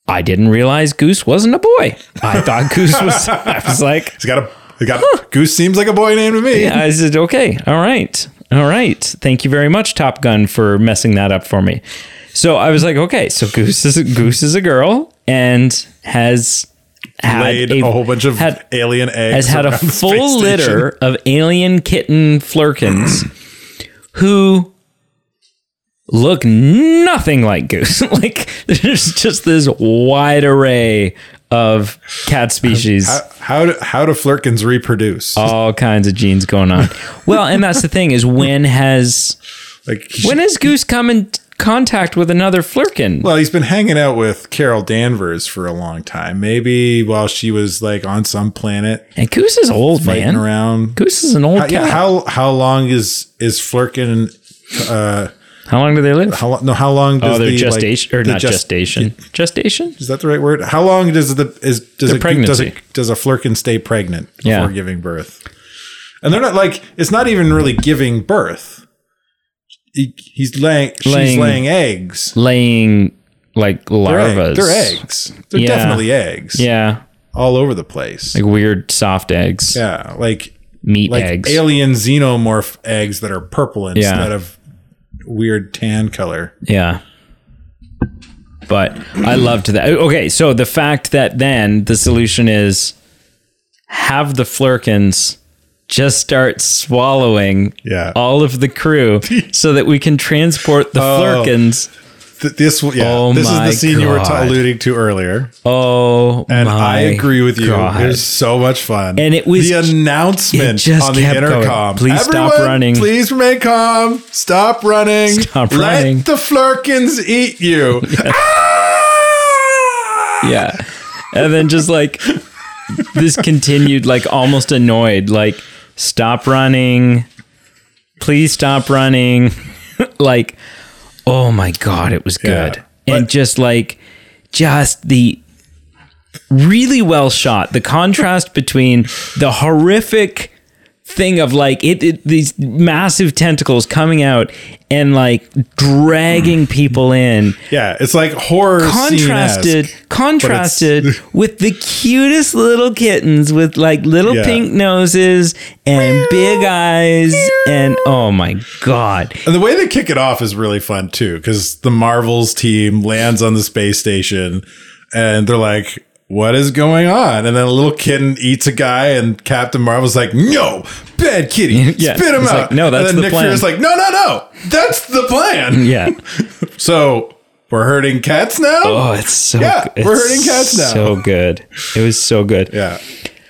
I didn't realize Goose wasn't a boy. I thought Goose was I was like He's got a. He got Goose. Seems like a boy name to me. I said, okay, all right, all right. Thank you very much, Top Gun, for messing that up for me. So I was like, okay, so Goose is a, Goose is a girl and has had Laid a, whole bunch of had, alien eggs. has had a full litter station. of alien kitten flurkins who look nothing like Goose. like there's just this wide array of cat species. How, how do how do flirkins reproduce? all kinds of genes going on. Well, and that's the thing is when has like when has Goose come in contact with another Flurkin? Well, he's been hanging out with Carol Danvers for a long time. Maybe while she was like on some planet and Goose is old, man. around. Goose is an old How, cat. yeah, how how long is is Flurkin? Uh, How long do they live? how long? No, how long? Does oh, they're the, gestation like, or the not gest- gestation? gestation? Is that the right word? How long does the is does it does pregnancy. it does a Flurkin stay pregnant before Yeah. giving birth? And they're not like it's not even really giving birth. He, he's laying, she's Laying- laying eggs. Laying like They're, egg- they're eggs. They're Yeah. definitely eggs. Yeah, all over the place. like weird soft eggs, yeah, like meat like eggs. alien xenomorph eggs that are purple instead of weird tan color. Yeah. But I loved that. Okay, so the fact that then the solution is have the Flurkins just start swallowing Yeah. all of the crew so that we can transport the Oh. Flurkins th- this yeah, Oh this is the scene you were t- alluding to earlier, Oh, and I agree with you. God. It was so much fun, And it was- the announcement on the kept going. intercom. Please stop running. Please remain calm. Stop running. Stop Let running. the flurkins eat you. Ah! yeah. And then just like this continued, like almost annoyed, like, stop running. Please stop running. like, oh my God, it was good. Yeah. and just like, just the really well shot. The contrast between the horrific thing of like it, it these massive tentacles coming out and like dragging people in. Yeah, it's like horror contrasted contrasted with the cutest little kittens with like little Yeah. pink noses and big eyes and oh my god. And the way they kick it off is really fun too, because the Marvels team lands on the space station and they're like, what is going on? And then a little kitten eats a guy, and Captain Marvel's like, no, bad kitty, Yeah, spit him out. like, "No, that's and then the Nick plan." Fury's like, no, no, no, that's the plan. yeah So we're hurting cats now? oh it's so Yeah, good. we're hurting cats now. so good it was so good Yeah,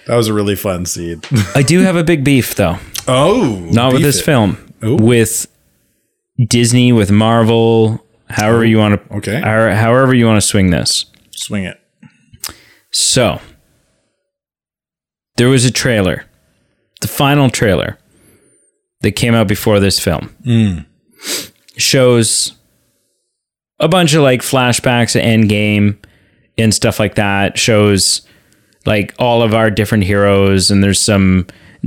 that was a really fun scene. i do have a big beef though oh, not with this it. film Ooh. with disney with marvel however you want to okay. however you want to swing this Swing it. So, there was a trailer, the final trailer that came out before this film. Hmm. Shows a bunch of like flashbacks of Endgame and stuff like that. Shows like all of our different heroes, and there's some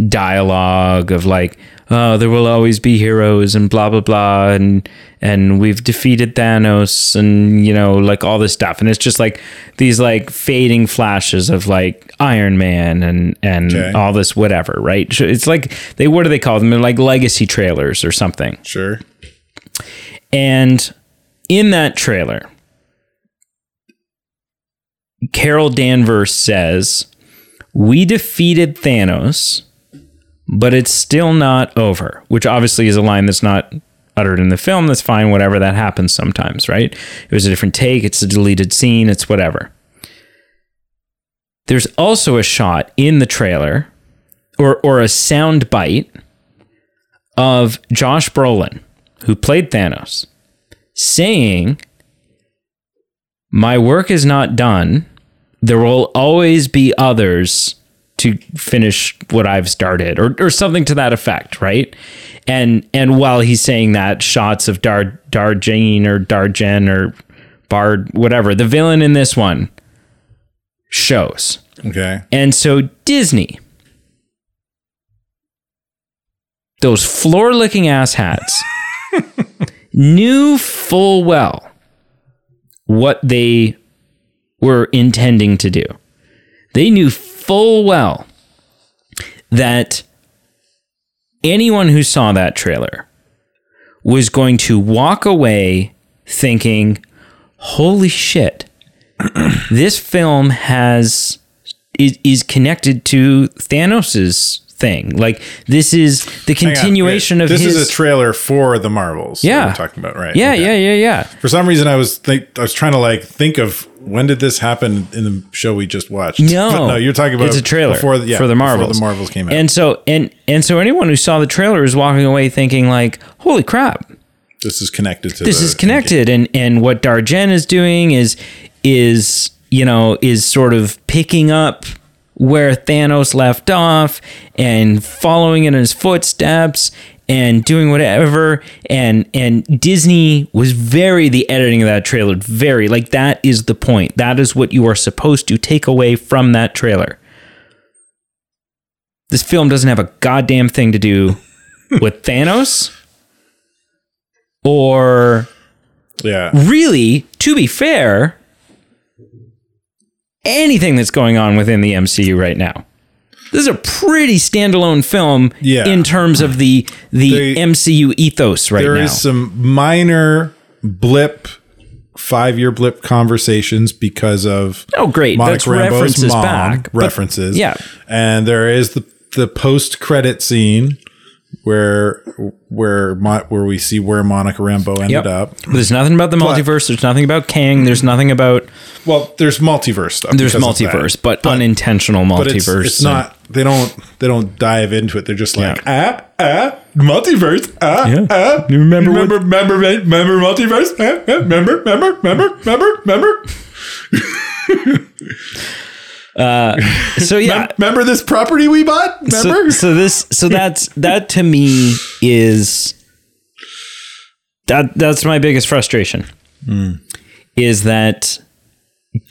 dialogue of like, oh, there will always be heroes and blah blah blah, and and we've defeated Thanos, and you know, like all this stuff, and it's just like these like fading flashes of like Iron Man and and Okay. all this whatever, right? It's like they what do they call them? They're like legacy trailers or something. Sure. And in that trailer, Carol Danvers says, We defeated Thanos, but it's still not over, which obviously is a line that's not uttered in the film. That's fine, whatever. That happens sometimes, right? It was a different take, it's a deleted scene, it's whatever. There's also a shot in the trailer or, or a sound bite of Josh Brolin, who played Thanos, saying, My work is not done. There will always be others to finish what I've started, or, or something to that effect, right? And and while he's saying that, shots of Dar Darjane or Darjen or Bard, whatever, the villain in this one shows. Okay. And so Disney, those floor licking ass hats, knew full well what they were intending to do. They knew full well that anyone who saw that trailer was going to walk away thinking, holy shit, this film has is, is connected to Thanos's thing. Like this is the continuation of this his is a trailer for the Marvels. Yeah. we're talking about right. Yeah, Okay. yeah, yeah, yeah. For some reason, I was think I was trying to like think of when did this happen in the show we just watched. No, But no, you're talking about it's a trailer before the, yeah, for the Marvels. the Marvels came out. And so and and so anyone who saw the trailer is walking away thinking like, "Holy crap, this is connected to this the is connected." And and what Darjen is doing is is you know is sort of picking up where Thanos left off and following in his footsteps and doing whatever. And and Disney was very the editing of that trailer very like that is the point. That is what you are supposed to take away from that trailer. This film doesn't have a goddamn thing to do with Thanos or Yeah. really, to be fair, anything that's going on within the MCU right now. This is a pretty standalone film Yeah. in terms of the the They- MCU ethos right There now. There is some minor blip, five year blip conversations because of oh, great. Monica That's Rambeau's references mom back. references. yeah. And there is the, the post credit scene where where where we see where Monica Rambeau ended Yep. up. But there's nothing about the multiverse. There's nothing about Kang. There's nothing about Well, there's multiverse stuff. there's because of that. multiverse, but, unintentional multiverse. But it's, it's not. They don't. They don't dive into it. They're just like ah ah multiverse ah Yeah. ah. You remember what- remember remember remember multiverse? Ah, ah, remember remember remember remember remember So yeah, remember this property we bought? so, Remember? so this so that's that to me is that that's my biggest frustration is that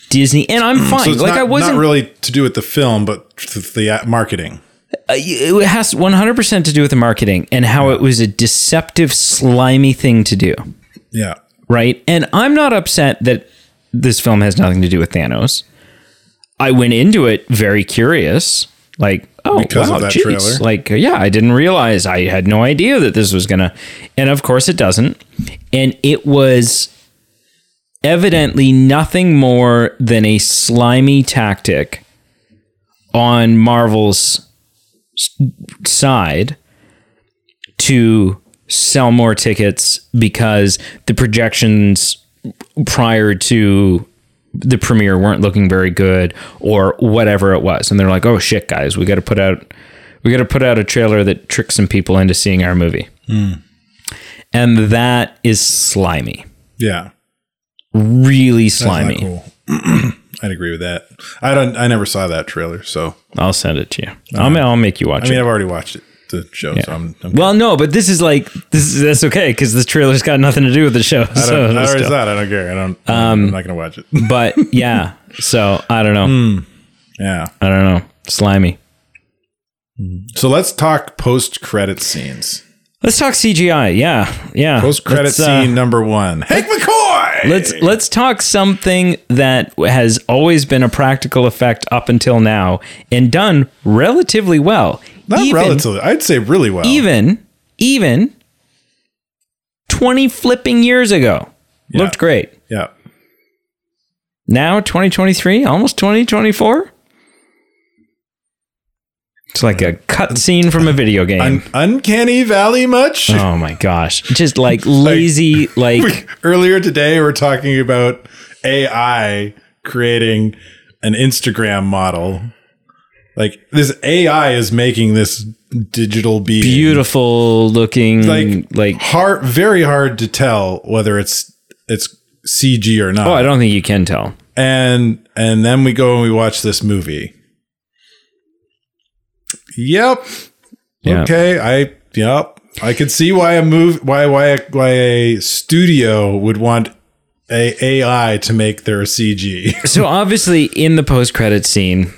Disney and I'm fine So like not, I wasn't not really to do with the film, but the uh, marketing. uh, it has 100% to do with the marketing and how it was a deceptive slimy thing to do Yeah. right and I'm not upset that this film has nothing to do with Thanos I went into it very curious like oh Because wow, of that geez. trailer. like yeah I didn't realize I had no idea that this was gonna and of course it doesn't and it was evidently nothing more than a slimy tactic on Marvel's side to sell more tickets because the projections prior to the premiere weren't looking very good or whatever it was and they're like oh shit guys we got to put out we got to put out a trailer that tricks some people into seeing our movie hmm. and that is slimy Yeah. really slimy cool. I'd agree with that. I don't. I never saw that trailer, so i'll send it to you I'll, I'll make you watch it. I mean, I've already watched it, the show. So I'm. I'm well no but this is like this is that's okay because the trailer's got nothing to do with the show I, so don't, I already still. saw it. I don't care. I don't. Um, I'm not gonna watch it. but yeah so i don't know yeah. i don't know slimy So let's talk post credit scenes. let's talk cgi yeah yeah Post credit uh, scene number one. Hank McCoy. let's let's talk something that has always been a practical effect up until now and done relatively well not even, relatively. I'd say really well. even even 20 flipping years ago looked great Yeah. now 2023 almost 2024 it's like a cut scene from a video game Un- Uncanny Valley much? oh my gosh just like lazy like Earlier today, we are talking about AI creating an Instagram model. Like this AI is making this digital being beautiful looking like like hard, very hard to tell whether it's it's CG or not. oh i don't think you can tell and and then we go and we watch this movie. Yep. Yeah. Okay. I yep. I could see why a move why why a, why a studio would want a AI to make their CG. so obviously in the post-credit scene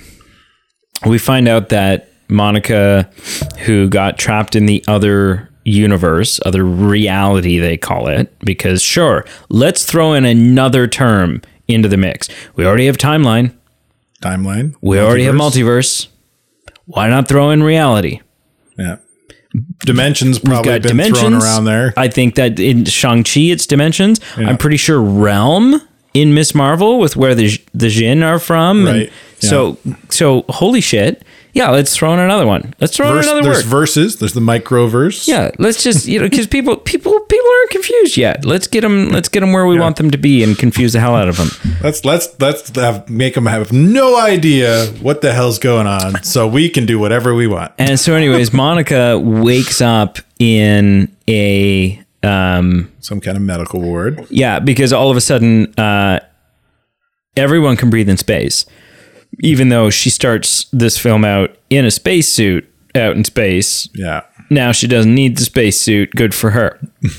we find out that monica who got trapped in the other universe other reality they call it because sure let's throw in another term into the mix we already have timeline Timeline. we already have multiverse why not throw in reality Yeah. Dimensions probably been thrown around there. I think that in Shang-Chi, it's dimensions. I'm pretty sure Realm in Ms. Marvel with where the the Djinn are from. and So, so holy shit. Yeah, let's throw in another one. Let's throw Verse, in another one. there's word. verses. There's the microverse. yeah, let's just you know because people people people aren't confused yet. Let's get them. Let's get them where we want them to be and confuse the hell out of them. Let's let's let's have, make them have no idea what the hell's going on, so we can do whatever we want. And so, anyways, Monica wakes up in a um Some kind of medical ward. Yeah, because all of a sudden, uh, everyone can breathe in space, even though she starts this film out in a spacesuit out in space. Yeah. Now she doesn't need the spacesuit. Good for her.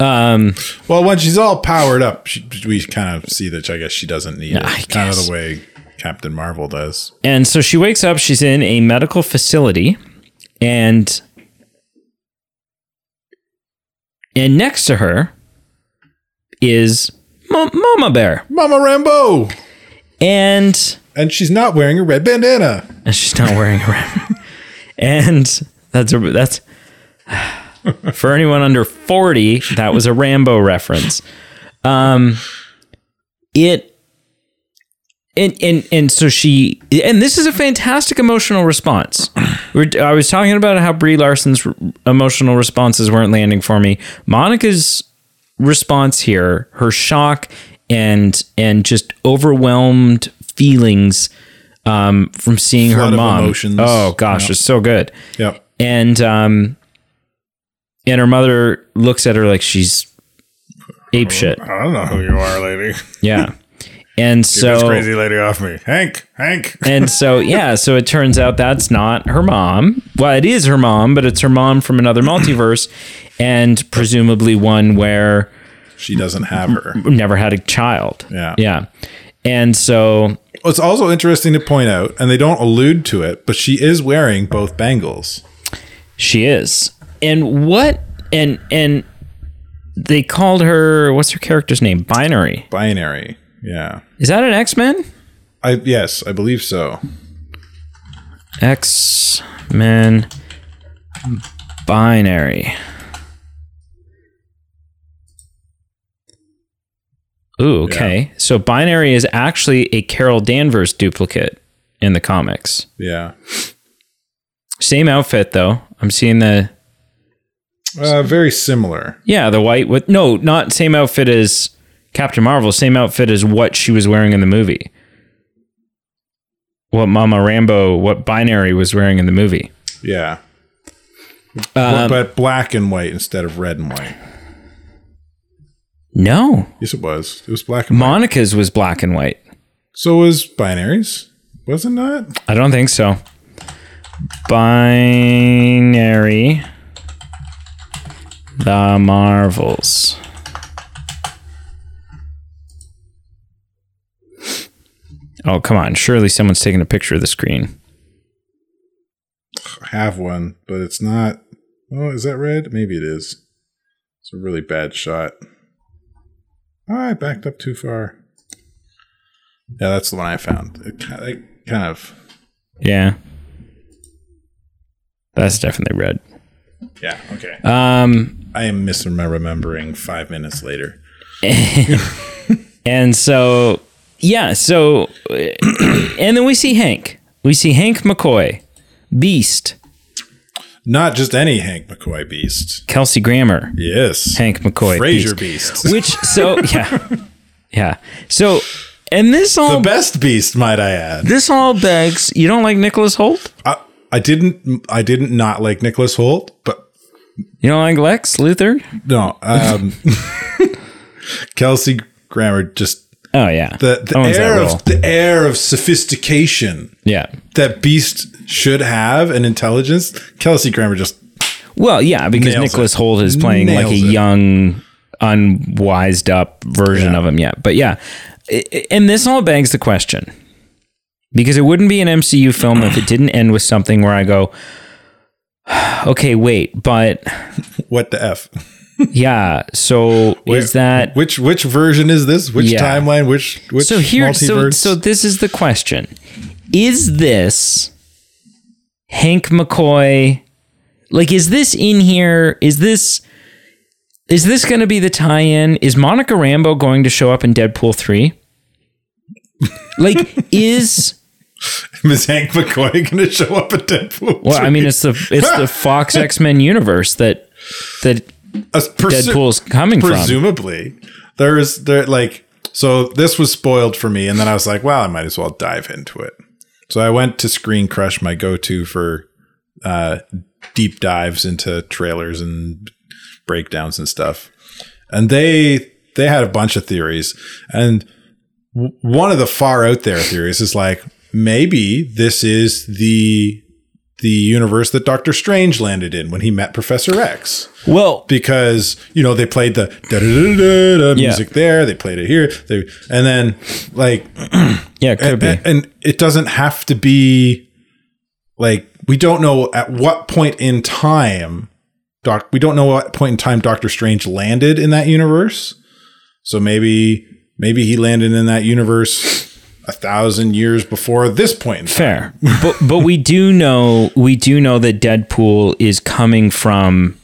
Um, well, when she's all powered up, she, we kind of see that I guess she doesn't need I it. Kind of the way Captain Marvel does. And so she wakes up. She's in a medical facility, and and next to her is Mo- Mama Bear, Mama Rambo! and And she's not wearing a red bandana. and she's not wearing a wrap. and that's a that's for anyone under 40 that was a rambo reference um it and and and so she and this is a fantastic emotional response. We're, I was talking about how Brie Larson's emotional responses weren't landing for me. Monica's response here, her shock and and just overwhelmed feelings um, from seeing Flood her mom. emotions. Oh gosh, it's so good. Yep. And um, and her mother looks at her like she's ape shit. I don't know who you are, lady. Yeah. And so this crazy lady off me. Hank, Hank. and so yeah, so it turns out that's not her mom. Well, it is her mom, but it's her mom from another multiverse, and presumably one where She doesn't have her. never had a child. Yeah. yeah. And so It's also interesting to point out, and they don't allude to it, but she is wearing both bangles. she is. And what and and they called her what's her character's name? Binary. Binary. Yeah. Is that an X Men? I yes, I believe so. X Men binary. Ooh, okay. So binary is actually a Carol Danvers duplicate in the comics. Yeah. Same outfit though. I'm seeing the Uh, very similar. yeah, the white with no, not same outfit as Captain Marvel, same outfit as what she was wearing in the movie. What Mama Rambeau, what binary was wearing in the movie. Yeah. Um, but black and white instead of red and white. No. Yes, it was. It was black and white. Monica's was black and white. So was binaries. was it not? I don't think so. Binary. The Marvels. Oh, come on. Surely someone's taking a picture of the screen. I have one, but it's not. Oh, is that red? Maybe it is. It's a really bad shot. Oh, I backed up too far. Yeah, that's the one I found. It kind of, kind of Yeah. That's definitely red. yeah, okay. Um, I am misremembering five minutes later. and so, yeah, so, and then we see Hank. We see Hank McCoy, Beast, Not just any Hank McCoy beast. Kelsey Grammer, Yes. Hank McCoy, Frasier Beast. beast. Which so yeah, yeah. So and this all the best beast, might I add. this all begs. You don't like Nicholas Hoult? I, I didn't I didn't not like Nicholas Hoult, but You don't like Lex Luthor? no. Um, Kelsey Grammer just Oh yeah, the, the Owns air of the air of sophistication yeah. that Beast should have and intelligence. Kelsey Grammer just Well, yeah, because Nicholas. Hoult is playing like a it. young, unwised up version Yeah. of him yet. But yeah, I- I- and this all begs the question because it wouldn't be an MCU film if it didn't end with something where I go, okay, wait, but what the f? Yeah, so is that which which version is this? Which Yeah. timeline? Which which so here so, multiverse? so this is the question is this hank mccoy like is this in here is this is this going to be the tie-in is monica Rambeau going to show up in deadpool 3 like is is Hank McCoy going to show up at Deadpool? three? well i mean it's the it's the fox x-men universe that that presu- deadpool's coming from. presumably there is there like so this was spoiled for me and then i was like well i might as well dive into it. So i went to ScreenCrush my go-to for uh deep dives into trailers and breakdowns and stuff. And they they had a bunch of theories and w- one of the far out there theories is like maybe this is the the universe that Doctor Strange landed in when he met Professor X well because you know they played the da da da da Yeah. music there, they played it here, they and then like yeah it could be and, and it doesn't have to be like we don't know at what point in time doc we don't know what point in time Doctor Strange landed in that universe. So maybe maybe he landed in that universe a thousand years before this point in. Fair, but but we do know we do know that Deadpool is coming from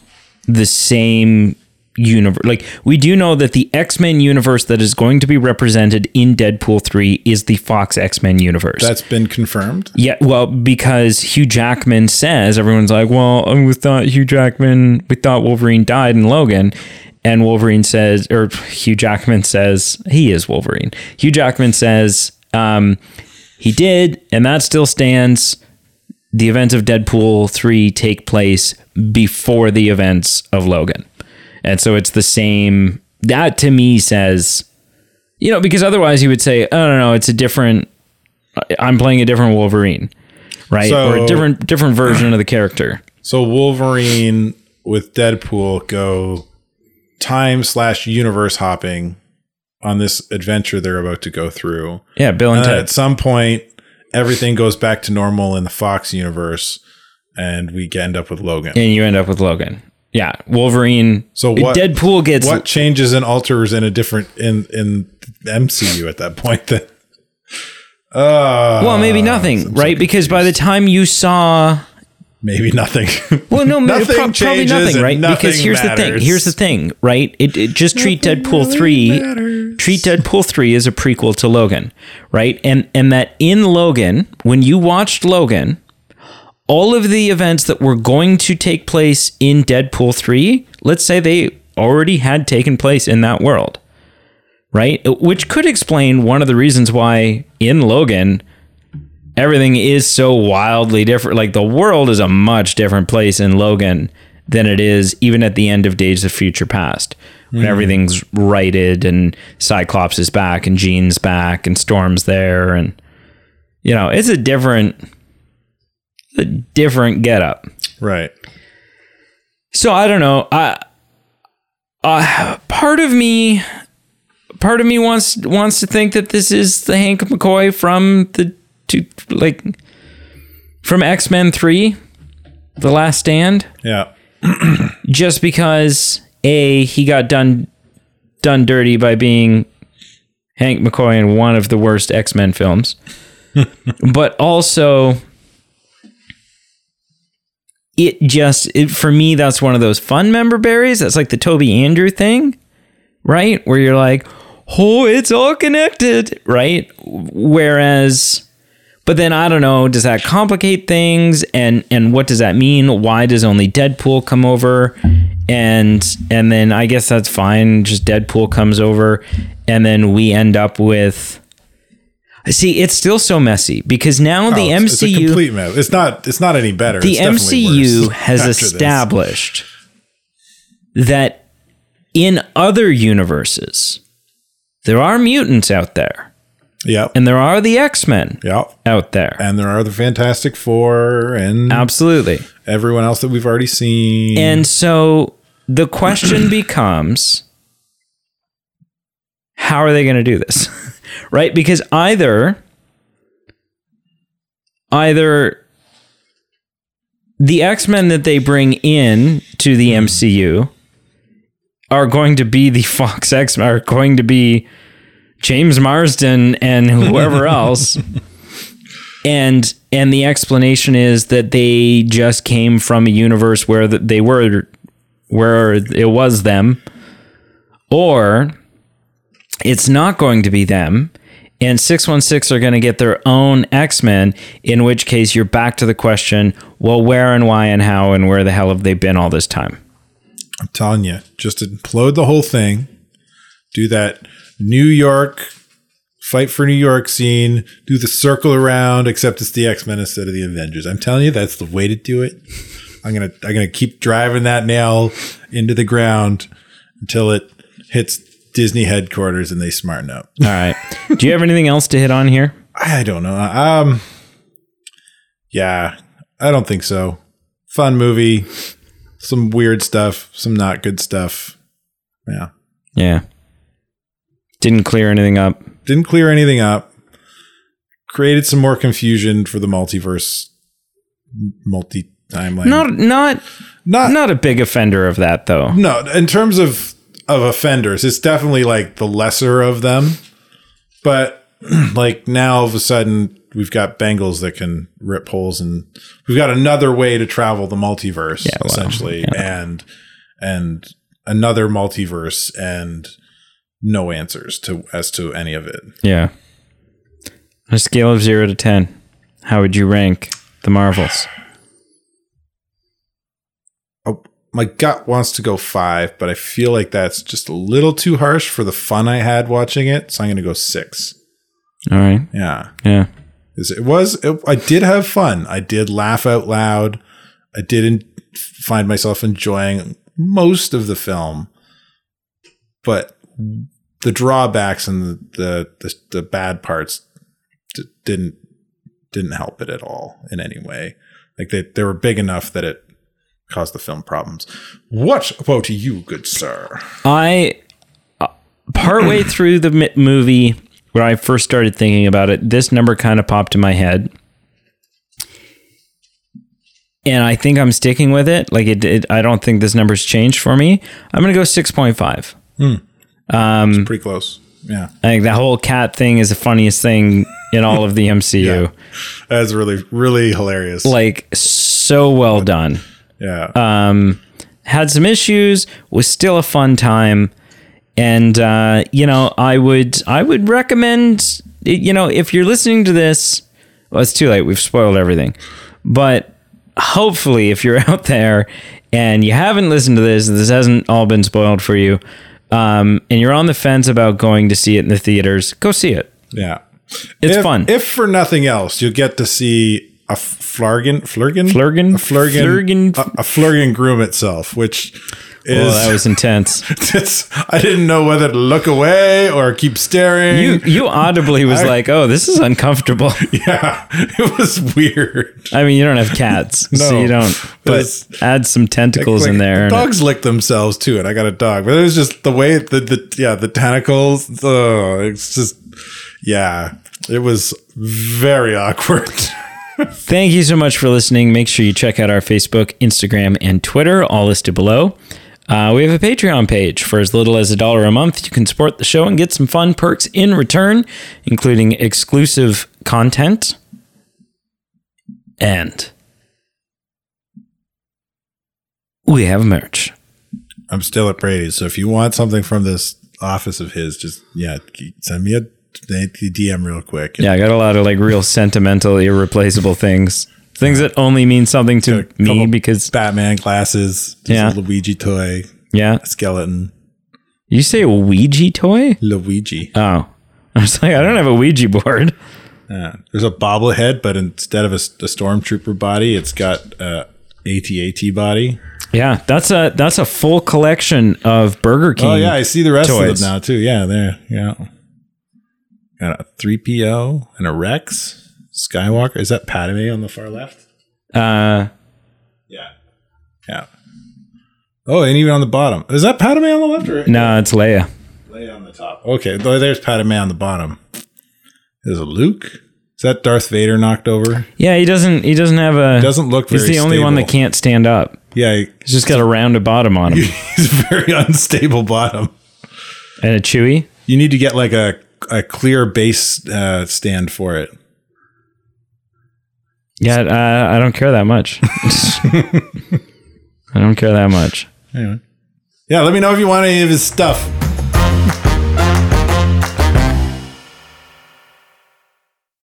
the same universe. Like we do know that the X Men universe that is going to be represented in Deadpool three is the Fox X Men universe. That's been confirmed. Yeah, well, because Hugh Jackman says everyone's like, well, um, we thought Hugh Jackman, we thought Wolverine died in Logan, and Wolverine says, or Hugh Jackman says he is Wolverine. Hugh Jackman says um, he did, and that still stands. The events of Deadpool three take place before the events of Logan, and so it's the same. That to me says, you know, because otherwise you would say, oh no, no, it's a different. I'm playing a different Wolverine, right? So- or a different different version of the character. So Wolverine with Deadpool go time slash universe hopping on this adventure they're about to go through. Yeah, Bill and And Ted. at some point, everything goes back to normal in the Fox universe, and we end up with Logan. and you end up with Logan. Yeah, Wolverine. So what- Deadpool gets what changes and alters in a different in in MCU at that point? Then, uh, well, maybe nothing, right? Because by the time you saw, maybe nothing. well, no, Nothing pro- probably nothing, right? nothing because here's the thing. Here's the thing, right? It, it just treat Deadpool three, treat Deadpool three as a prequel to Logan, right? And and that in Logan, when you watched Logan, all of the events that were going to take place in Deadpool 3, let's say they already had taken place in that world, right? Which could explain one of the reasons why in Logan, everything is so wildly different. Like the world is a much different place in Logan than it is even at the end of Days of Future Past. When everything's righted and Cyclops is back and Jean's back and Storm's there and you know, it's a different a different getup. right. So I don't know. I, uh, part of me, part of me wants wants to think that this is the Hank McCoy from the two, like from X Men Three, The Last Stand. Yeah. Just because a he got done done dirty by being Hank McCoy in one of the worst X Men films, but also it just it, for me that's one of those fun member berries that's like the Tobey andrew thing right where you're like oh it's all connected right whereas but then i don't know does that complicate things and and what does that mean why does only deadpool come over and and then i guess that's fine just deadpool comes over and then we end up with see it's still so messy because now the Oh, it's- mcu It's complete mess. It's not. It's not any better. the MCU has after this. established that in other universes there are mutants out there Yep. and there are the X-Men Yep. out there. And there are the Fantastic Four and Absolutely. everyone else that we've already seen. And so the question becomes how are they going to do this? right? Because either either the X-Men that they bring in to the MCU are going to be the Fox X-Men are going to be James Marsden and whoever else. and and the explanation is that they just came from a universe where they were where it was them or it's not going to be them and 616 are going to get their own X-Men in which case you're back to the question well where and why and how and where the hell have they been all this time I'm telling you, just implode the whole thing. Do that New York fight for New York scene. Do the circle around, except it's the X Men instead of the Avengers. I'm telling you, that's the way to do it. I'm gonna I'm gonna keep driving that nail into the ground until it hits Disney headquarters and they smarten up. all right do you have anything else to hit on here I don't know. Um, yeah, I don't think so. Fun movie, some weird stuff, some not good stuff. Yeah, yeah didn't clear anything up didn't clear anything up. Created some more confusion for the multiverse, multi timeline. not not not not a big offender of that though no. In terms of of offenders, it's definitely like the lesser of them. But like now, all of a sudden, we've got bangles that can rip holes, and we've got another way to travel the multiverse, well, essentially. And and another multiverse and no answers to as to any of it. Yeah. On a scale of zero to ten, how would you rank the Marvels? Oh, my gut wants to go five, but I feel like that's just a little too harsh for the fun I had watching it. So I'm going to go six. All right. Yeah. Yeah. It was, it, I did have fun. I did laugh out loud. I didn't find myself enjoying most of the film, but the drawbacks and the, the, the, the bad parts d- didn't, didn't help it at all in any way. Like they, they were big enough that it caused the film problems. What about you, good sir? I uh, partway through the movie when I first started thinking about it, this number kind of popped in my head. And I think I'm sticking with it. Like it, it I don't think this number's changed for me. I'm going to go 6.5. It's pretty close. Yeah. I think that whole cat thing is the funniest thing in all of the MCU. That's really, really hilarious. Like so well done. yeah. um, had some issues, was still a fun time, and uh, you know, I would I would recommend you know if you're listening to this, well, it's too late. We've spoiled everything, but hopefully, if you're out there and you haven't listened to this, this hasn't all been spoiled for you, um, and you're on the fence about going to see it in the theaters, go see it. yeah. It's if, fun. If for nothing else, you'll get to see a Flargen, Flurgen, Flurgen? a Flurgen, Flurgen? a, a Flurgen groom itself, which is Well, that was intense. just, I didn't know whether to look away or keep staring. You you audibly was I- like, "Oh, this is uncomfortable." yeah, it was weird. I mean, you don't have cats, so you don't. But It's- add some tentacles Like, in there. and Dogs lick themselves too, and I got a dog, but it was just the way the, the yeah the tentacles. Oh, it's just yeah, it was very awkward. Thank you so much for listening. Make sure you check out our Facebook, Instagram, and Twitter, all listed below. Uh, we have a Patreon page. For as little as a dollar a month, you can support the show and get some fun perks in return, including exclusive content and we have merch. I'm still at Brady's, so if you want something from this office of his, just yeah, send me a DM real quick. Yeah, I got a lot of like real sentimental, irreplaceable things. Things that only mean something to Got a me couple because Batman glasses, Yeah. a Luigi toy, yeah. skeleton, You say a Ouija toy? Luigi. Oh. I was like, I don't have a Ouija board. Yeah. There's a bobblehead, but instead of a, a stormtrooper body, it's got a AT-AT body. Yeah, that's a that's a full collection of Burger oh, King. Oh yeah, I see the rest toys. of them now too. Yeah, there. Yeah. Got a 3PO and a Rex. Skywalker. Is that Padme on the far left? Uh, Yeah. Yeah. Oh, and even on the bottom. Is that Padme on the left or right? no, it's Leia. Leia on the top. Okay, there's Padme on the bottom. Is a Luke. Is that Darth Vader knocked over? Yeah, he doesn't he doesn't have a Doesn't look He's the only one that can't stand up. Yeah, he- He's just got a rounded bottom on him he's a very unstable bottom. and a Chewie. You need to get like a a clear base uh, stand for it. Yeah, uh, I don't care that much. I don't care that much. Anyway. Yeah, let me know if you want any of his stuff.